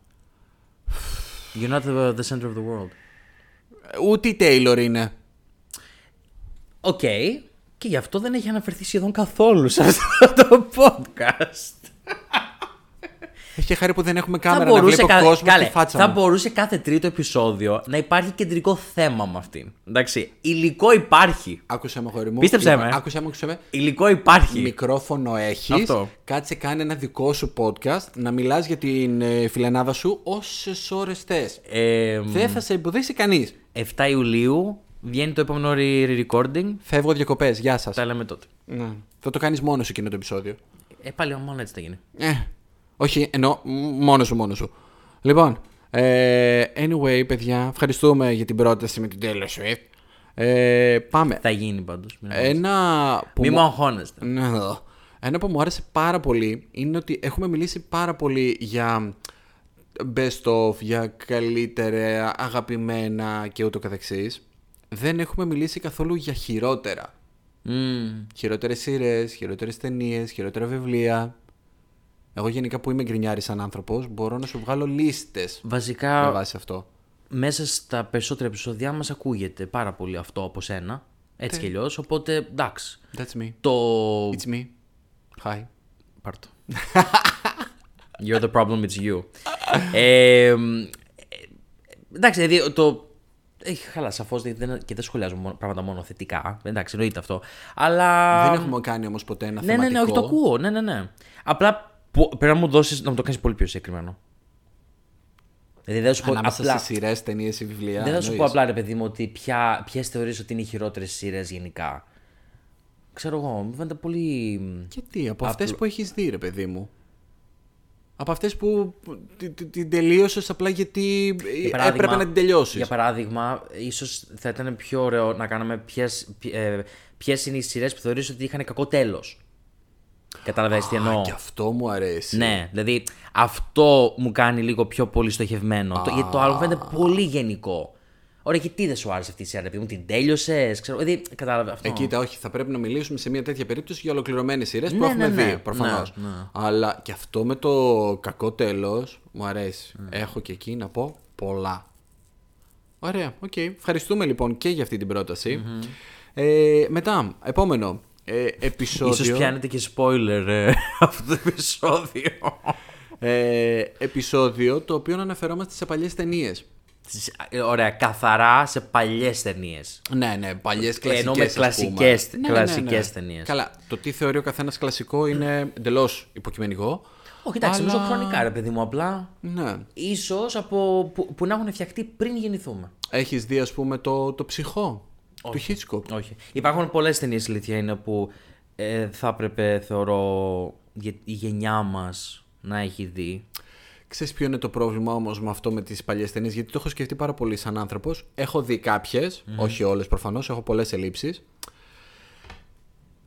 You're not the, the center of the world. Ούτε η Taylor είναι. Οκ. Και γι' αυτό δεν έχει αναφερθεί σχεδόν καθόλου σε αυτό το podcast. Έχει χάρη που δεν έχουμε θα κάμερα να μπορούσε, βλέπω κα- κόσμο Καλέ, στη φάτσα θα μου. μπορούσε κάθε τρίτο επεισόδιο να υπάρχει κεντρικό θέμα με αυτήν. Εντάξει. Υλικό υπάρχει. Άκουσε με χρυσή μου. Πίστεψέ Λοιπόν, με. Άκουσε με, άκουσε με. Υλικό υπάρχει. Μικρόφωνο έχεις. Αυτό. Κάτσε κάνει ένα δικό σου podcast να μιλάς για την ε, φιλενάδα σου όσες ώρες θες. Ε, Δεν θα σε εμποδίσει κανείς. 7 Ιουλίου βγαίνει το επόμενο re- recording. Φεύγω διακοπές. Γεια σας. Τα λέμε τότε. Ναι. Θα το κάνεις μόνος σου εκείνο το επεισόδιο. Ε, πάλι μόνο έτσι θα γίνει. Ε, όχι, εννοώ μ- μόνος σου, μόνος σου. Λοιπόν, ε, anyway, παιδιά, ευχαριστούμε για την πρόταση με την Taylor Swift. Ε, πάμε. Θα γίνει πάντως. Ένα που, Μη μου... μου αγχώνεστε. Ναι, εδώ. Ένα που μου άρεσε πάρα πολύ είναι ότι έχουμε μιλήσει πάρα πολύ για best of, για καλύτερα, αγαπημένα και ούτω καθεξής. Δεν έχουμε μιλήσει καθόλου για χειρότερα. Μμμ. Χειρότερες σειρές, χειρότερες ταινίες, χειρότερα βιβλία. Εγώ γενικά που είμαι γκρινιάρης σαν άνθρωπος μπορώ να σου βγάλω λίστες με Βασικά, βάση αυτό. μέσα στα περισσότερα επεισόδια μας ακούγεται πάρα πολύ αυτό από σένα. Έτσι κι αλλιώς. Οπότε εντάξει. That's me. Το. It's me. Hi. Πάρ' το. You're the problem, it's you. ε, μ, ε, εντάξει, δηλαδή το. Έχει χαλά, σαφώς και δεν σχολιάζω μόνο- πράγματα μόνο θετικά. Εντάξει, εννοείται αυτό. Αλλά. Δεν έχουμε κάνει όμως ποτέ ένα Ναι, ναι, θεματικό. ναι, όχι, το ακούω. Ναι, ναι, ναι. Απλά πο- πρέπει να μου δώσεις να μου το κάνεις πολύ πιο συγκεκριμένο. Δηλαδή δεν θα σου πω Ανάμεσα απλά. σε σειρές, ταινίες ή βιβλία. Δεν θα σου πω εννοείς; απλά ρε παιδί μου ότι ποιες θεωρείς ότι είναι οι χειρότερες σειρές γενικά. Ξέρω εγώ, μου φαίνεται πολύ. Και τι, από αυτές που έχεις δει ρε παιδί μου; Από αυτές που που τη- τη- την τελείωσες απλά γιατί Για παράδειγμα- έπρεπε να την τελειώσεις. Για παράδειγμα, ίσως θα ήταν πιο ωραίο να κάνουμε ποιες είναι οι σειρές που θεωρείς ότι είχαν κακό τέλος. Κατάλαβες τι εννοώ. Α, και αυτό μου αρέσει. Ναι, δηλαδή αυτό μου κάνει λίγο πιο πολύ στοχευμένο. Το, γιατί το άλλο μου φαίνεται πολύ γενικό. Ωραία, και τι δεν σου άρεσε αυτή η σειρά, ρε παιδί μου, την τέλειωσες. Ξέρω, δηλαδή, κατάλαβες αυτό. Ε, κοίτα, όχι, θα πρέπει να μιλήσουμε σε μια τέτοια περίπτωση για ολοκληρωμένες σειρές που Ναι, έχουμε ναι, ναι. δει. Προφανώς. Ναι, ναι. Αλλά και αυτό με το κακό τέλος μου αρέσει. Ναι. Έχω και εκεί να πω πολλά. Ωραία, οκ. Ευχαριστούμε λοιπόν και για αυτή την προταση Ε, μετά, επόμενο. Ε, επεισόδιο. Ίσως πιάνετε και spoiler ε, αυτό το επεισόδιο. ε, επεισόδιο το οποίο αναφερόμαστε σε παλιές ταινίες. στις- ε, ωραία, καθαρά σε παλιές ταινίες. Ναι, ναι, παλιές κλασικές. Εννοούμε κλασικές- κλασικές ταινίες. Καλά, το τι θεωρεί ο καθένας κλασικό είναι εντελώς υποκειμενικό. Όχι, εντάξει, Αλλά- νομίζω χρονικά ρε παιδί μου, απλά. Ναι. ίσως από που, που να έχουν φτιαχτεί πριν γεννηθούμε. Έχεις δει, ας πούμε, το, το ψυχό; Του Hitchcock. Όχι. Υπάρχουν πολλές ταινίες ηλικία είναι που ε, θα έπρεπε, θεωρώ, για- η γενιά μας να έχει δει. Ξέρεις ποιο είναι το πρόβλημα όμως με αυτό με τις παλιές ταινίες, γιατί το έχω σκεφτεί πάρα πολύ σαν άνθρωπος. Έχω δει κάποιες, όχι όλες προφανώς, έχω πολλές ελλείψεις.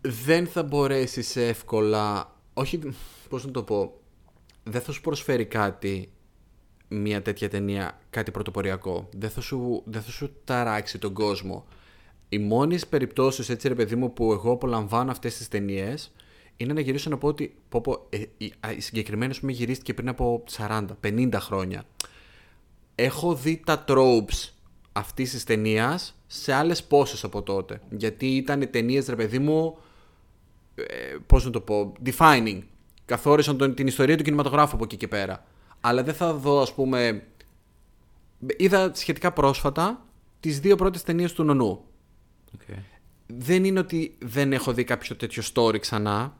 Δεν θα μπορέσεις εύκολα, όχι, πώς να το πω, δεν θα σου προσφέρει κάτι μια τέτοια ταινία, κάτι πρωτοποριακό. Δεν θα σου, δεν θα σου ταράξει τον κόσμο. Οι μόνες περιπτώσεις, έτσι ρε παιδί μου, που εγώ απολαμβάνω αυτές τις ταινίες είναι να γυρίσω να πω ότι πω, πω, ε, η, α, η συγκεκριμένη μου γυρίστηκε πριν από 40, 50 χρόνια. Έχω δει τα tropes αυτής της ταινίας σε άλλες πόσες από τότε. Γιατί ήταν ταινίες, ρε παιδί μου, ε, πώς να το πω, defining. Καθόρισαν τον, την ιστορία του κινηματογράφου από εκεί και πέρα. Αλλά δεν θα δω, ας πούμε... Είδα σχετικά πρόσφατα τις δύο πρώτες ταινίες του Νονού. Δεν είναι ότι δεν έχω δει κάποιο τέτοιο story ξανά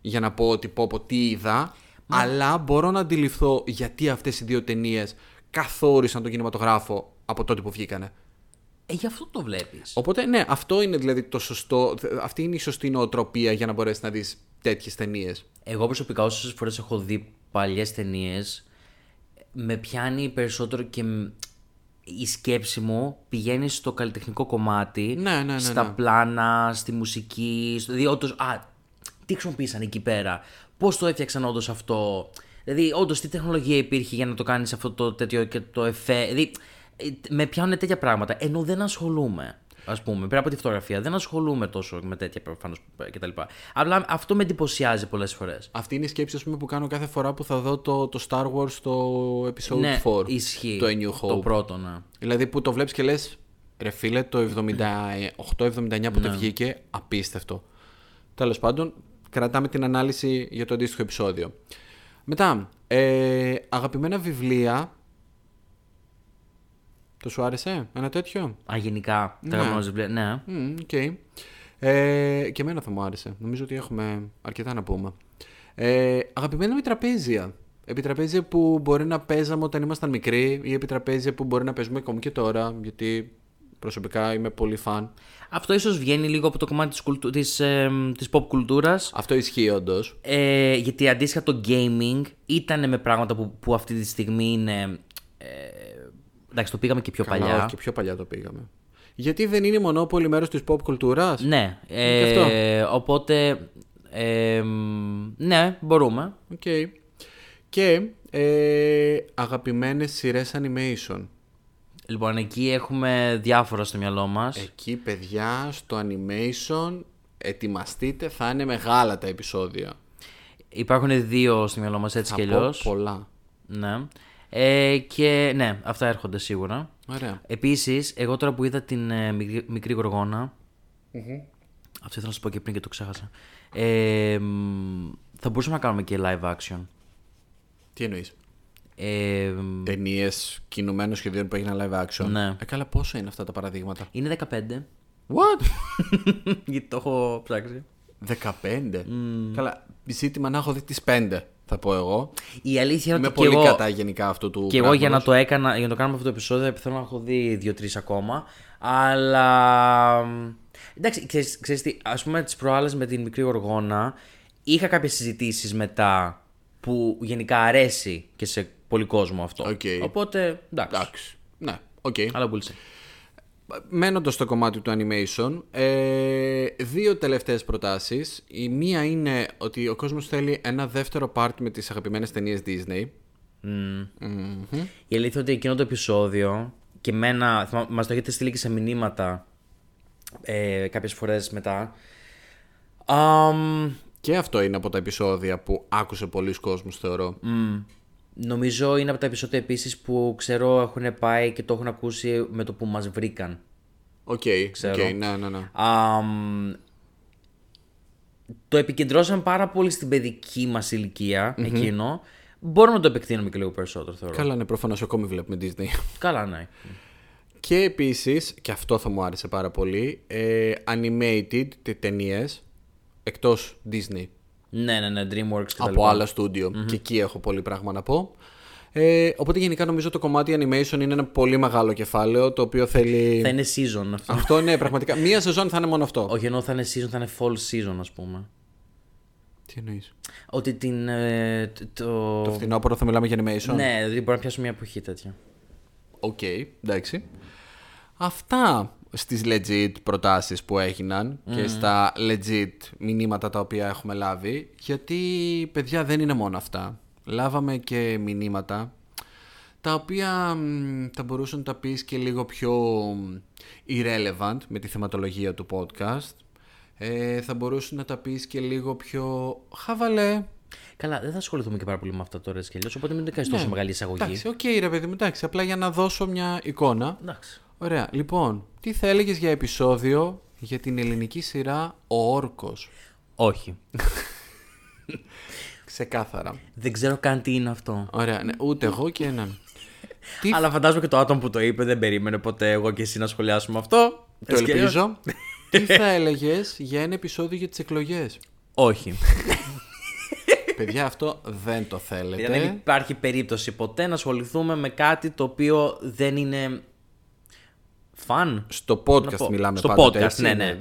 για να πω ότι πω, πω τι είδα, αλλά μπορώ να αντιληφθώ γιατί αυτές οι δύο ταινίες καθόρισαν τον κινηματογράφο από τότε που βγήκανε. Ε, γι' αυτό το βλέπεις. Οπότε, ναι, αυτό είναι δηλαδή το σωστό. Αυτή είναι η σωστή νοοτροπία για να μπορέσεις να δεις τέτοιες ταινίες. Εγώ προσωπικά όσες φορές έχω δει παλιές ταινίες, με πιάνει περισσότερο και μ- η σκέψη μου πηγαίνει στο καλλιτεχνικό κομμάτι, Ναι, ναι, ναι, στα ναι. πλάνα, στη μουσική, στο, δηλαδή όντως, α, τι χρησιμοποίησαν εκεί πέρα, πώς το έφτιαξαν όντως αυτό, δηλαδή όντως τι τεχνολογία υπήρχε για να το κάνεις αυτό το τέτοιο και το εφέ, δηλαδή ε, με πιάνουν τέτοια πράγματα, ενώ δεν ασχολούμαι. Α πούμε, πέρα από τη φωτογραφία, δεν ασχολούμαι τόσο με τέτοια προφανώς κτλ. Απλά αυτό με εντυπωσιάζει πολλές φορές. Αυτή είναι η σκέψη ας πούμε, που κάνω κάθε φορά που θα δω το, το Star Wars στο episode Ναι, 4. ισχύει. Το A New Hope. Το πρώτο, ναι. Δηλαδή που το βλέπεις και λες, ρε φίλε, το 78-79 που το βγήκε, απίστευτο. Τέλος πάντων, κρατάμε την ανάλυση για το αντίστοιχο επεισόδιο. Μετά, ε, αγαπημένα βιβλία. Το σου άρεσε; Ένα τέτοιο; Α, γενικά. Τα αγαπημένα μας βιβλία. Ναι. Μμμ, οκ. Ε, και εμένα θα μου άρεσε. Νομίζω ότι έχουμε αρκετά να πούμε. Ε, αγαπημένα μου τραπέζια. Επιτραπέζια που μπορεί να παίζαμε όταν ήμασταν μικροί ή επιτραπέζια που μπορεί να παίζουμε ακόμη και τώρα, γιατί προσωπικά είμαι πολύ φαν. Αυτό ίσως βγαίνει λίγο από το κομμάτι της, κουλτου... της, ε, της pop κουλτούρας. Αυτό ισχύει όντως. Ε, γιατί αντίστοιχα το gaming ήταν με πράγματα που, που αυτή τη στιγμή είναι... Ε, εντάξει, το πήγαμε και πιο παλιά. όχι, και πιο παλιά το πήγαμε. Γιατί δεν είναι η μονόπολη μέρος της pop κουλτούρας; Ναι. Και αυτό. Ε, οπότε... Ε, μ, ναι, μπορούμε. Οκ. Και ε, αγαπημένες σειρές animation. Λοιπόν, εκεί έχουμε διάφορα στο μυαλό μας. Εκεί, παιδιά, στο animation, ετοιμαστείτε, θα είναι μεγάλα τα επεισόδια. Υπάρχουν δύο στο μυαλό μας έτσι Θα κι πω αλλιώς. πολλά. Ναι. Ε, και ναι, αυτά έρχονται σίγουρα. Ωραία. Επίσης, εγώ τώρα που είδα την ε, μικρή, μικρή Γοργόνα, Αυτό ήθελα να σου πω και πριν και το ξέχασα. Ε, μ, θα μπορούσαμε να κάνουμε και live action. Τι εννοείς; Ε, μ, Ταινίες κινουμένων σχεδίων που έγιναν live action. Ναι. Ε, καλά, πόσο είναι αυτά τα παραδείγματα; είναι 15. What? γιατί το έχω ψάξει. 15. Καλά, ζήτημα να έχω δει τις 5, θα πω εγώ. Η αλήθεια είναι Είμαι ότι και πολύ εγώ, κατά γενικά αυτού του και εγώ για να πράγματος. το έκανα, για να το κάνουμε αυτό το επεισόδιο, θέλω να έχω δει δύο-τρεις ακόμα. Αλλά. μ, Εντάξει, ξέρεις, ξέρεις τι, ας πούμε τις προάλλες με την μικρή Γοργόνα είχα κάποιες συζητήσεις μετά που γενικά αρέσει και σε πολύ κόσμο αυτό. Οκ. Οπότε, εντάξει. Εντάξει. Ναι, οκ. Αλλά πούλησε. Μένοντας στο κομμάτι του animation, ε, δύο τελευταίες προτάσεις. Η μία είναι ότι ο κόσμος θέλει ένα δεύτερο part με τις αγαπημένες ταινίες Disney. Μμμ. Η αλήθεια είναι ότι εκείνο το επεισόδιο και μένα, θυμά- μας το έχετε στείλει και σε μηνύματα ε, κάποιες φορές μετά. Αμ, Και αυτό είναι από τα επεισόδια που άκουσε πολύς κόσμος θεωρώ. μ, νομίζω είναι από τα επεισόδια επίσης που ξέρω έχουν πάει και το έχουν ακούσει με το που μας βρήκαν. Οκ, Ξέρω. οκ, ναι, ναι, ναι. Αμ, το επικεντρώσαν πάρα πολύ στην παιδική μας ηλικία εκείνο Μπορούμε να το επεκτείνουμε και λίγο περισσότερο, θεωρώ. Καλά, ναι, προφανώς ακόμη βλέπουμε Disney. Καλά, ναι. Και επίσης, και αυτό θα μου άρεσε πάρα πολύ, ε, animated ταινίες εκτός Disney. Ναι, ναι, ναι, DreamWorks και τα από λοιπά. άλλα στούντιο. Και εκεί έχω πολύ πράγμα να πω. Ε, οπότε γενικά νομίζω το κομμάτι animation είναι ένα πολύ μεγάλο κεφάλαιο το οποίο θέλει. Θα είναι season αυτό. Αυτό ναι, πραγματικά. Μία σεζόν θα είναι μόνο αυτό. Όχι, ενώ θα είναι season, θα είναι fall season, ας πούμε. Τι εννοείς; Ότι την. ε, τ- το... Το φθινόπωρο θα μιλάμε για animation; Ναι, δηλαδή μπορεί να πιάσουμε μια εποχή τέτοια. Οκ, εντάξει. Αυτά στις legit προτάσεις που έγιναν και στα legit μηνύματα τα οποία έχουμε λάβει γιατί παιδιά δεν είναι μόνο αυτά. Λάβαμε και μηνύματα τα οποία μ, θα μπορούσαν να τα πεις και λίγο πιο μ, irrelevant με τη θεματολογία του podcast. Ε, θα μπορούσαν να τα πεις και λίγο πιο χαβαλέ. Καλά, δεν θα ασχοληθούμε και πάρα πολύ με αυτά τώρα έτσι κι αλλιώς, οπότε μην το κάνεις τόσο μεγάλη εισαγωγή. Εντάξει, οκ ρε παιδί μου, εντάξει, απλά για να δώσω μια εικόνα. Εντάξει. Ωραία. Λοιπόν, τι θα έλεγες για επεισόδιο για την ελληνική σειρά Ο Όρκος. Όχι. Ξεκάθαρα. Δεν ξέρω καν τι είναι αυτό. Ωραία. Ναι, ούτε εγώ και έναν. Τι Αλλά φαντάζομαι και το άτομο που το είπε δεν περίμενε ποτέ εγώ και εσύ να σχολιάσουμε αυτό. το Έτσι κι αλλιώς. ελπίζω. τι θα έλεγες για ένα επεισόδιο για τις εκλογές; Όχι. Παιδιά, αυτό δεν το Δηλαδή δεν θέλετε. υπάρχει περίπτωση ποτέ να ασχοληθούμε με κάτι το οποίο δεν είναι φαν. Στο podcast πω. μιλάμε Στο πάντοτε, podcast, έτσι. ναι, ναι.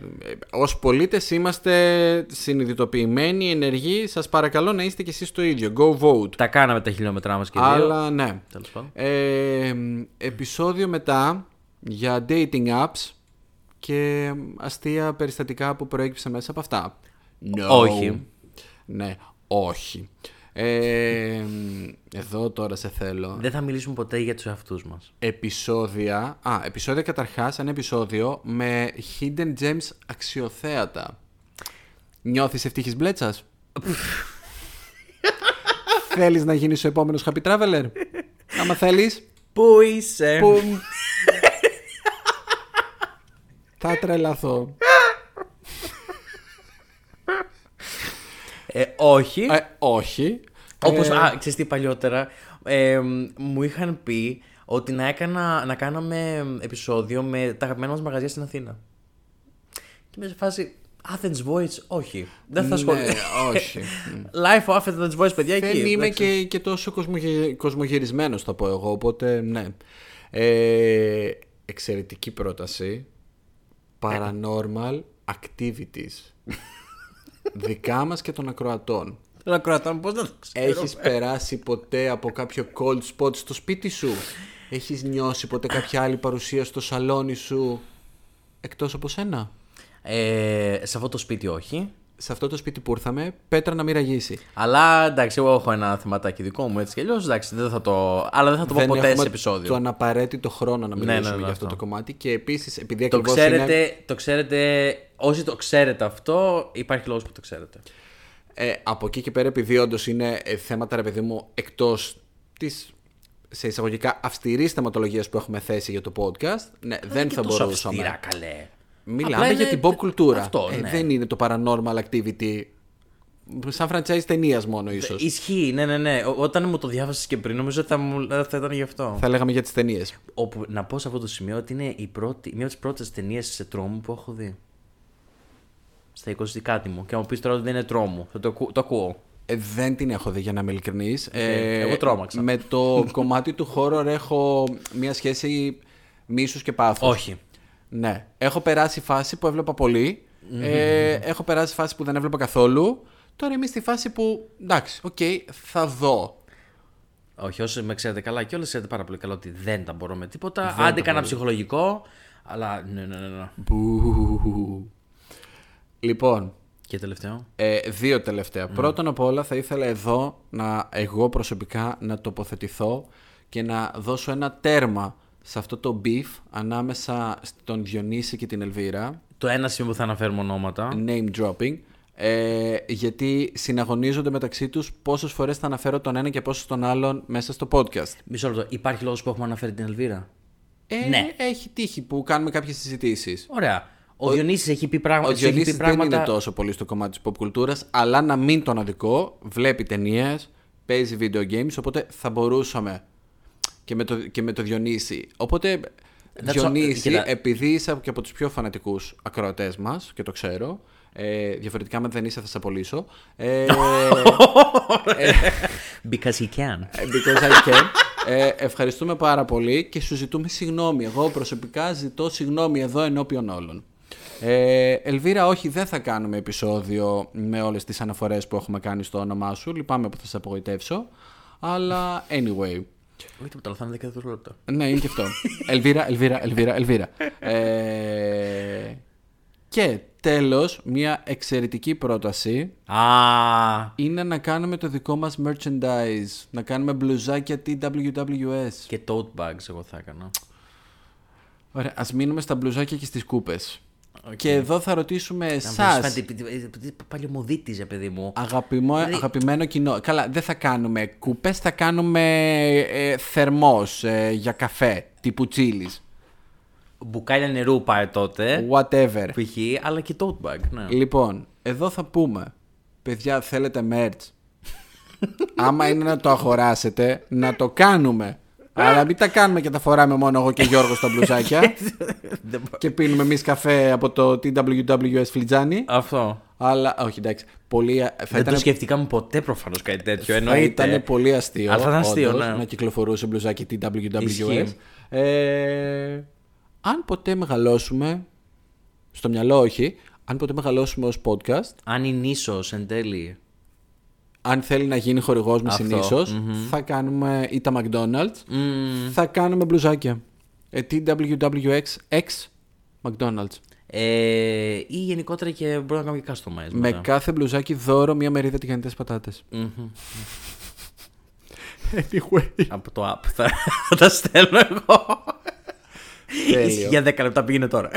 Ως πολίτες είμαστε συνειδητοποιημένοι, ενεργοί. Σας παρακαλώ να είστε κι εσείς το ίδιο. Go vote. Τα κάναμε τα χιλιόμετρά μας και δύο. Αλλά ναι. Τέλος πάντων. Ε, επεισόδιο μετά για dating apps και αστεία περιστατικά που προέκυψαν μέσα από αυτά. No. Όχι. Ναι, όχι. Ε, εδώ τώρα σε θέλω. Δεν θα μιλήσουμε ποτέ για τους εαυτούς μας. Επεισόδια. Α, επεισόδια καταρχάς, ένα επεισόδιο με hidden gems αξιοθέατα. Νιώθεις ευτύχης μπλέτσας; θέλεις να γίνεις ο επόμενος happy traveler? Άμα θέλεις, Πού είσαι; που... Θα τρελαθώ. Ε, όχι. Ε, όχι. Όπως, Ε, α, ξέρεις τι παλιότερα, ε, μου είχαν πει ότι να, έκανα, να κάναμε επεισόδιο με τα αγαπημένα μας μαγαζιά στην Αθήνα. Και είμαι σε φάση, Athens Voice, όχι. Δεν θα ναι, ασχοληθώ. όχι. Life of Athens Voice, παιδιά, Δεν εκεί. είμαι εντάξει. και, και τόσο κοσμογε... κοσμογυρισμένος θα πω εγώ, οπότε ναι. Ε, εξαιρετική πρόταση. Paranormal activities. Δικά μας και των ακροατών. Να κρατάμε, πώς να το ξέρω. Έχεις περάσει ποτέ από κάποιο cold spot στο σπίτι σου; Έχεις νιώσει ποτέ κάποια άλλη παρουσία στο σαλόνι σου εκτός από σένα; Ε, σε αυτό το σπίτι όχι. Σε αυτό το σπίτι που ήρθαμε, πέτρα να μην ραγίσει. Αλλά εντάξει, εγώ έχω ένα θεματάκι δικό μου έτσι κι αλλιώς. Εντάξει, δεν θα το. Αλλά δεν θα το πω Δεν ποτέ έχουμε σε επεισόδιο. το αναπαραίτητο χρόνο να μιλήσουμε ναι, ναι, για αυτό, αυτό. το κομμάτι. Και επίσης, επειδή Το ακριβώς ξέρετε, είναι... το ξέρετε, όσοι το ξέρετε αυτό, υπάρχει λόγος που το ξέρετε. Ε, από εκεί και πέρα, επειδή όντως είναι ε, θέματα, ρε παιδί μου, εκτός της σε εισαγωγικά αυστηρής θεματολογίας που έχουμε θέσει για το podcast, ναι, δεν Και θα τόσο μπορούσαμε. αυστηρά, καλέ. Μιλάμε Απλά για είναι την pop κουλτούρα. Αυτό, Ε, ναι. δεν είναι το paranormal activity. Σαν franchise ταινίας μόνο, ίσως. Ισχύει, ναι, ναι, ναι. Ό- Όταν μου το διάβασες και πριν, νομίζω ότι θα, μου, θα ήταν γι' αυτό. Θα λέγαμε για τις ταινίες. Όπου, να πω σε αυτό το σημείο ότι είναι η πρώτη, μία από τις πρώτες ταινίες σε τρόμου που έχω δει. Στα 20 κάτι μου. Και αν μου πεις τώρα ότι δεν είναι τρόμου, θα το, ακού- το ακούω. Ε, δεν την έχω δει για να είμαι ειλικρινής. εγώ τρόμαξα. Με το κομμάτι του horror έχω μια σχέση μίσους και πάθους. Όχι. Ναι. Έχω περάσει φάση που έβλεπα πολύ. Ε, έχω περάσει φάση που δεν έβλεπα καθόλου. Τώρα είμαι στη φάση που εντάξει, οκ, θα δω. Όχι, όσοι με ξέρετε καλά και όλοι ξέρετε πάρα πολύ καλά ότι δεν τα μπορώ με τίποτα. Δεν Άντε τα κανένα μπορώ. ψυχολογικό. Αλλά ναι, ναι, ναι. ναι. Μπου. Λοιπόν, Και τελευταίο. ε, δύο τελευταία. Πρώτον απ' όλα θα ήθελα εδώ να εγώ προσωπικά να τοποθετηθώ και να δώσω ένα τέρμα σε αυτό το beef ανάμεσα στον Διονύση και την Ελβίρα. Το ένα σημείο που θα αναφέρουμε ονόματα. Name dropping. Ε, γιατί συναγωνίζονται μεταξύ τους πόσες φορές θα αναφέρω τον ένα και πόσες τον άλλον μέσα στο podcast. Μισό λεπτό. Υπάρχει λόγος που έχουμε αναφέρει την Ελβίρα. Ε, Ναι. Έχει τύχει που κάνουμε κάποιες συζητήσεις. Ωραία. Ο, Διονύσης έχει πει, πράγμα... Ο σου έχει πει Διονύσης δεν πράγματα. είναι τόσο πολύ στο κομμάτι της pop κουλτούρας, αλλά να μην τον αδικό, βλέπει ταινίες, παίζει video games, οπότε θα μπορούσαμε και με το, και με το Διονύση. Οπότε, That's Διονύση, all- κοίτα. επειδή είσαι και από τους πιο φανατικούς ακροατές μας, και το ξέρω, ε, διαφορετικά αν δεν είσαι θα σε απολύσω, ε, Because he can. because I can. Ε, ευχαριστούμε πάρα πολύ και σου ζητούμε συγγνώμη. Εγώ προσωπικά ζητώ συγγνώμη εδώ ενώπιον όλων. Ε, Ελβίρα, όχι, δεν θα κάνουμε επεισόδιο με όλες τις αναφορές που έχουμε κάνει στο όνομά σου. Λυπάμαι που θα σε απογοητεύσω. Αλλά anyway. Όχι τίποτα, αλλά θα είναι 10 δευτερόλεπτα. Ναι, είναι και αυτό. Ελβίρα, Ελβίρα, Ελβίρα, Ελβίρα. Ε, και τέλος, μια εξαιρετική πρόταση Α, είναι να κάνουμε το δικό μας merchandise. Να κάνουμε μπλουζάκια TWWS. και tote bags εγώ θα έκανα. Ωραία, ας μείνουμε στα μπλουζάκια και στις κούπες. Οκ. Και εδώ θα ρωτήσουμε Να εσάς, βρεις φαντι- επειδή παλιωμοδίτης, ρε παιδί μου. αγαπημό, Δηλαδή- αγαπημένο κοινό. Καλά, δεν θα κάνουμε κούπες, θα κάνουμε ε, θερμός ε, για καφέ, τύπου τσίλις. Μπουκάλια νερού πάει τότε. Whatever. Π.χ. αλλά και tote bag. Ναι. Λοιπόν, εδώ θα πούμε, παιδιά θέλετε merch; Άμα είναι να το αγοράσετε, να το κάνουμε. Αλλά μην τα κάνουμε και τα φοράμε μόνο εγώ και Γιώργος τα μπλουζάκια. Δεν μπο- και πίνουμε εμείς καφέ από το TWWS φλιτζάνι. Αυτό. Αλλά, όχι εντάξει. Πολύ, θα Δεν ήταν, το σκεφτήκαμε ποτέ προφανώς κάτι τέτοιο. θα Εννοείται. ήταν πολύ αστείο. Αλλά θα ήταν αστείο, όντως, ναι. Να κυκλοφορούσε μπλουζάκι TWWS. Ισχύει. Ε, αν ποτέ μεγαλώσουμε. Στο μυαλό, όχι. Αν ποτέ μεγαλώσουμε ως podcast, Αν είναι ίσως εν τέλει. Αν θέλει να γίνει χορηγός μες Αυτό, συνήθως, θα κάνουμε ή τα McDonald's, Μμμ. θα κάνουμε μπλουζάκια. Ε, TWWX X McDonald's. Ε, ή γενικότερα και μπορούμε να κάνουμε και customize. Με μετά. κάθε μπλουζάκι δώρο μία μερίδα τηγανιτές πατάτες. Μμμ. Anyway. Από το app θα, θα τα στέλνω εγώ. Τέλειο. Για 10 λεπτά πήγαινε τώρα.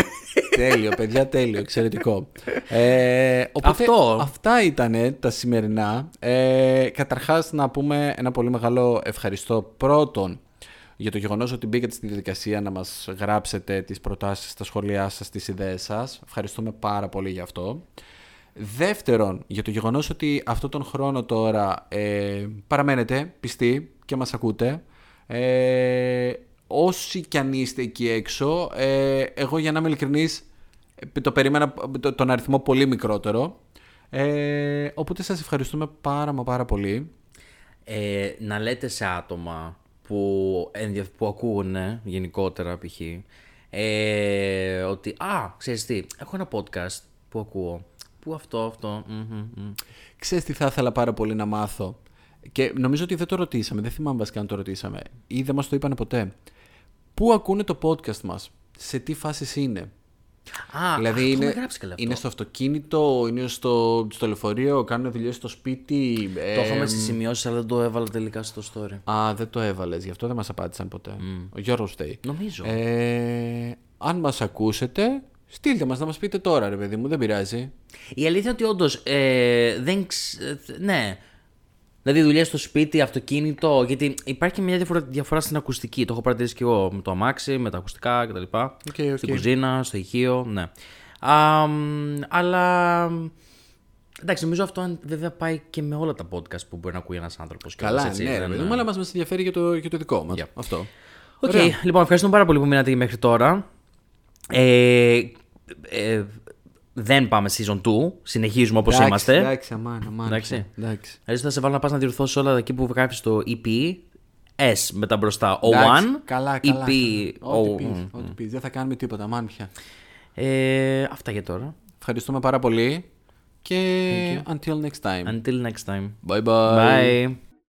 τέλειο, παιδιά, τέλειο. Εξαιρετικό. Ε, οπότε, Αυτό. Αυτά ήταν τα σημερινά. Ε, καταρχάς, να πούμε ένα πολύ μεγάλο ευχαριστώ πρώτον για το γεγονός ότι μπήκατε στη διαδικασία να μας γράψετε τις προτάσεις, τα σχόλιά σας, τις ιδέες σας. Ευχαριστούμε πάρα πολύ για αυτό. Δεύτερον, για το γεγονός ότι αυτόν τον χρόνο τώρα ε, παραμένετε πιστοί και μας ακούτε. Ε, όσοι κι αν είστε εκεί έξω, ε, εγώ για να είμαι ειλικρινής, ε, το περίμενα το- τον αριθμό πολύ μικρότερο. Ε, οπότε σας ευχαριστούμε πάρα μα πάρα πολύ. Ε, να λέτε σε άτομα που, ενδια... που ακούγουν γενικότερα π.χ. Ε, ότι «Α, ξέρεις τι, έχω ένα podcast που ακούω. Πού αυτό, αυτό. μμμ, μμμ». Ξέρεις τι θα ήθελα πάρα πολύ να μάθω. Και νομίζω ότι δεν το ρωτήσαμε, δεν θυμάμαι βασικά αν το ρωτήσαμε. Ή δεν μας το είπανε ποτέ. Πού ακούνε το podcast μας, σε τι φάσεις είναι; Α, δηλαδή αυτό είναι, έχουμε γράψει καλά αυτό. είναι στο αυτοκίνητο, είναι στο, στο λεωφορείο, κάνουν δουλειές στο σπίτι. Το ε, είχαμε στις σημειώσεις αλλά δεν το έβαλα τελικά στο story. Α, δεν το έβαλες, γι' αυτό δεν μας απάντησαν ποτέ. Ο Γιώργος φταίει. Νομίζω. Ε, αν μας ακούσετε, στείλτε μας να μας πείτε τώρα ρε παιδί μου, δεν πειράζει. Η αλήθεια είναι ότι όντως ε, δεν. ξ- ε, ναι. Δηλαδή δουλειά στο σπίτι, αυτοκίνητο. Γιατί υπάρχει και μια διαφορά, διαφορά στην ακουστική. Το έχω παρατηρήσει και εγώ με το αμάξι, με τα ακουστικά κτλ. οκ. Στην κουζίνα, στο ηχείο, ναι. Α, μ, αλλά. Εντάξει, νομίζω αυτό αν- βέβαια πάει και με όλα τα podcast που μπορεί να ακούει ένας άνθρωπος. Καλά, ναι, ρε παιδί μου, αλλά μας μας ενδιαφέρει για το, για το δικό μας. Αυτό. Οκ, Ωραία. λοιπόν, ευχαριστούμε πάρα πολύ που μείνατε μέχρι τώρα. Ε, ε, δεν πάμε season 2. Συνεχίζουμε όπως Εντάξει, είμαστε. Εντάξει, αμάν, αμάν. Εντάξει. εντάξει. Έτσι θα σε βάλω να πας να διορθώσεις όλα εκεί που γράφεις το EP. S μετά μπροστά. O1. Εντάξει, Καλά, καλά. EP. Ό,τι O- πεις, μ. ό,τι πεις. Δεν θα κάνουμε τίποτα, αμάν πια. Ε, αυτά για τώρα. Ευχαριστούμε πάρα πολύ και until next time. Until next time. Bye bye. Bye.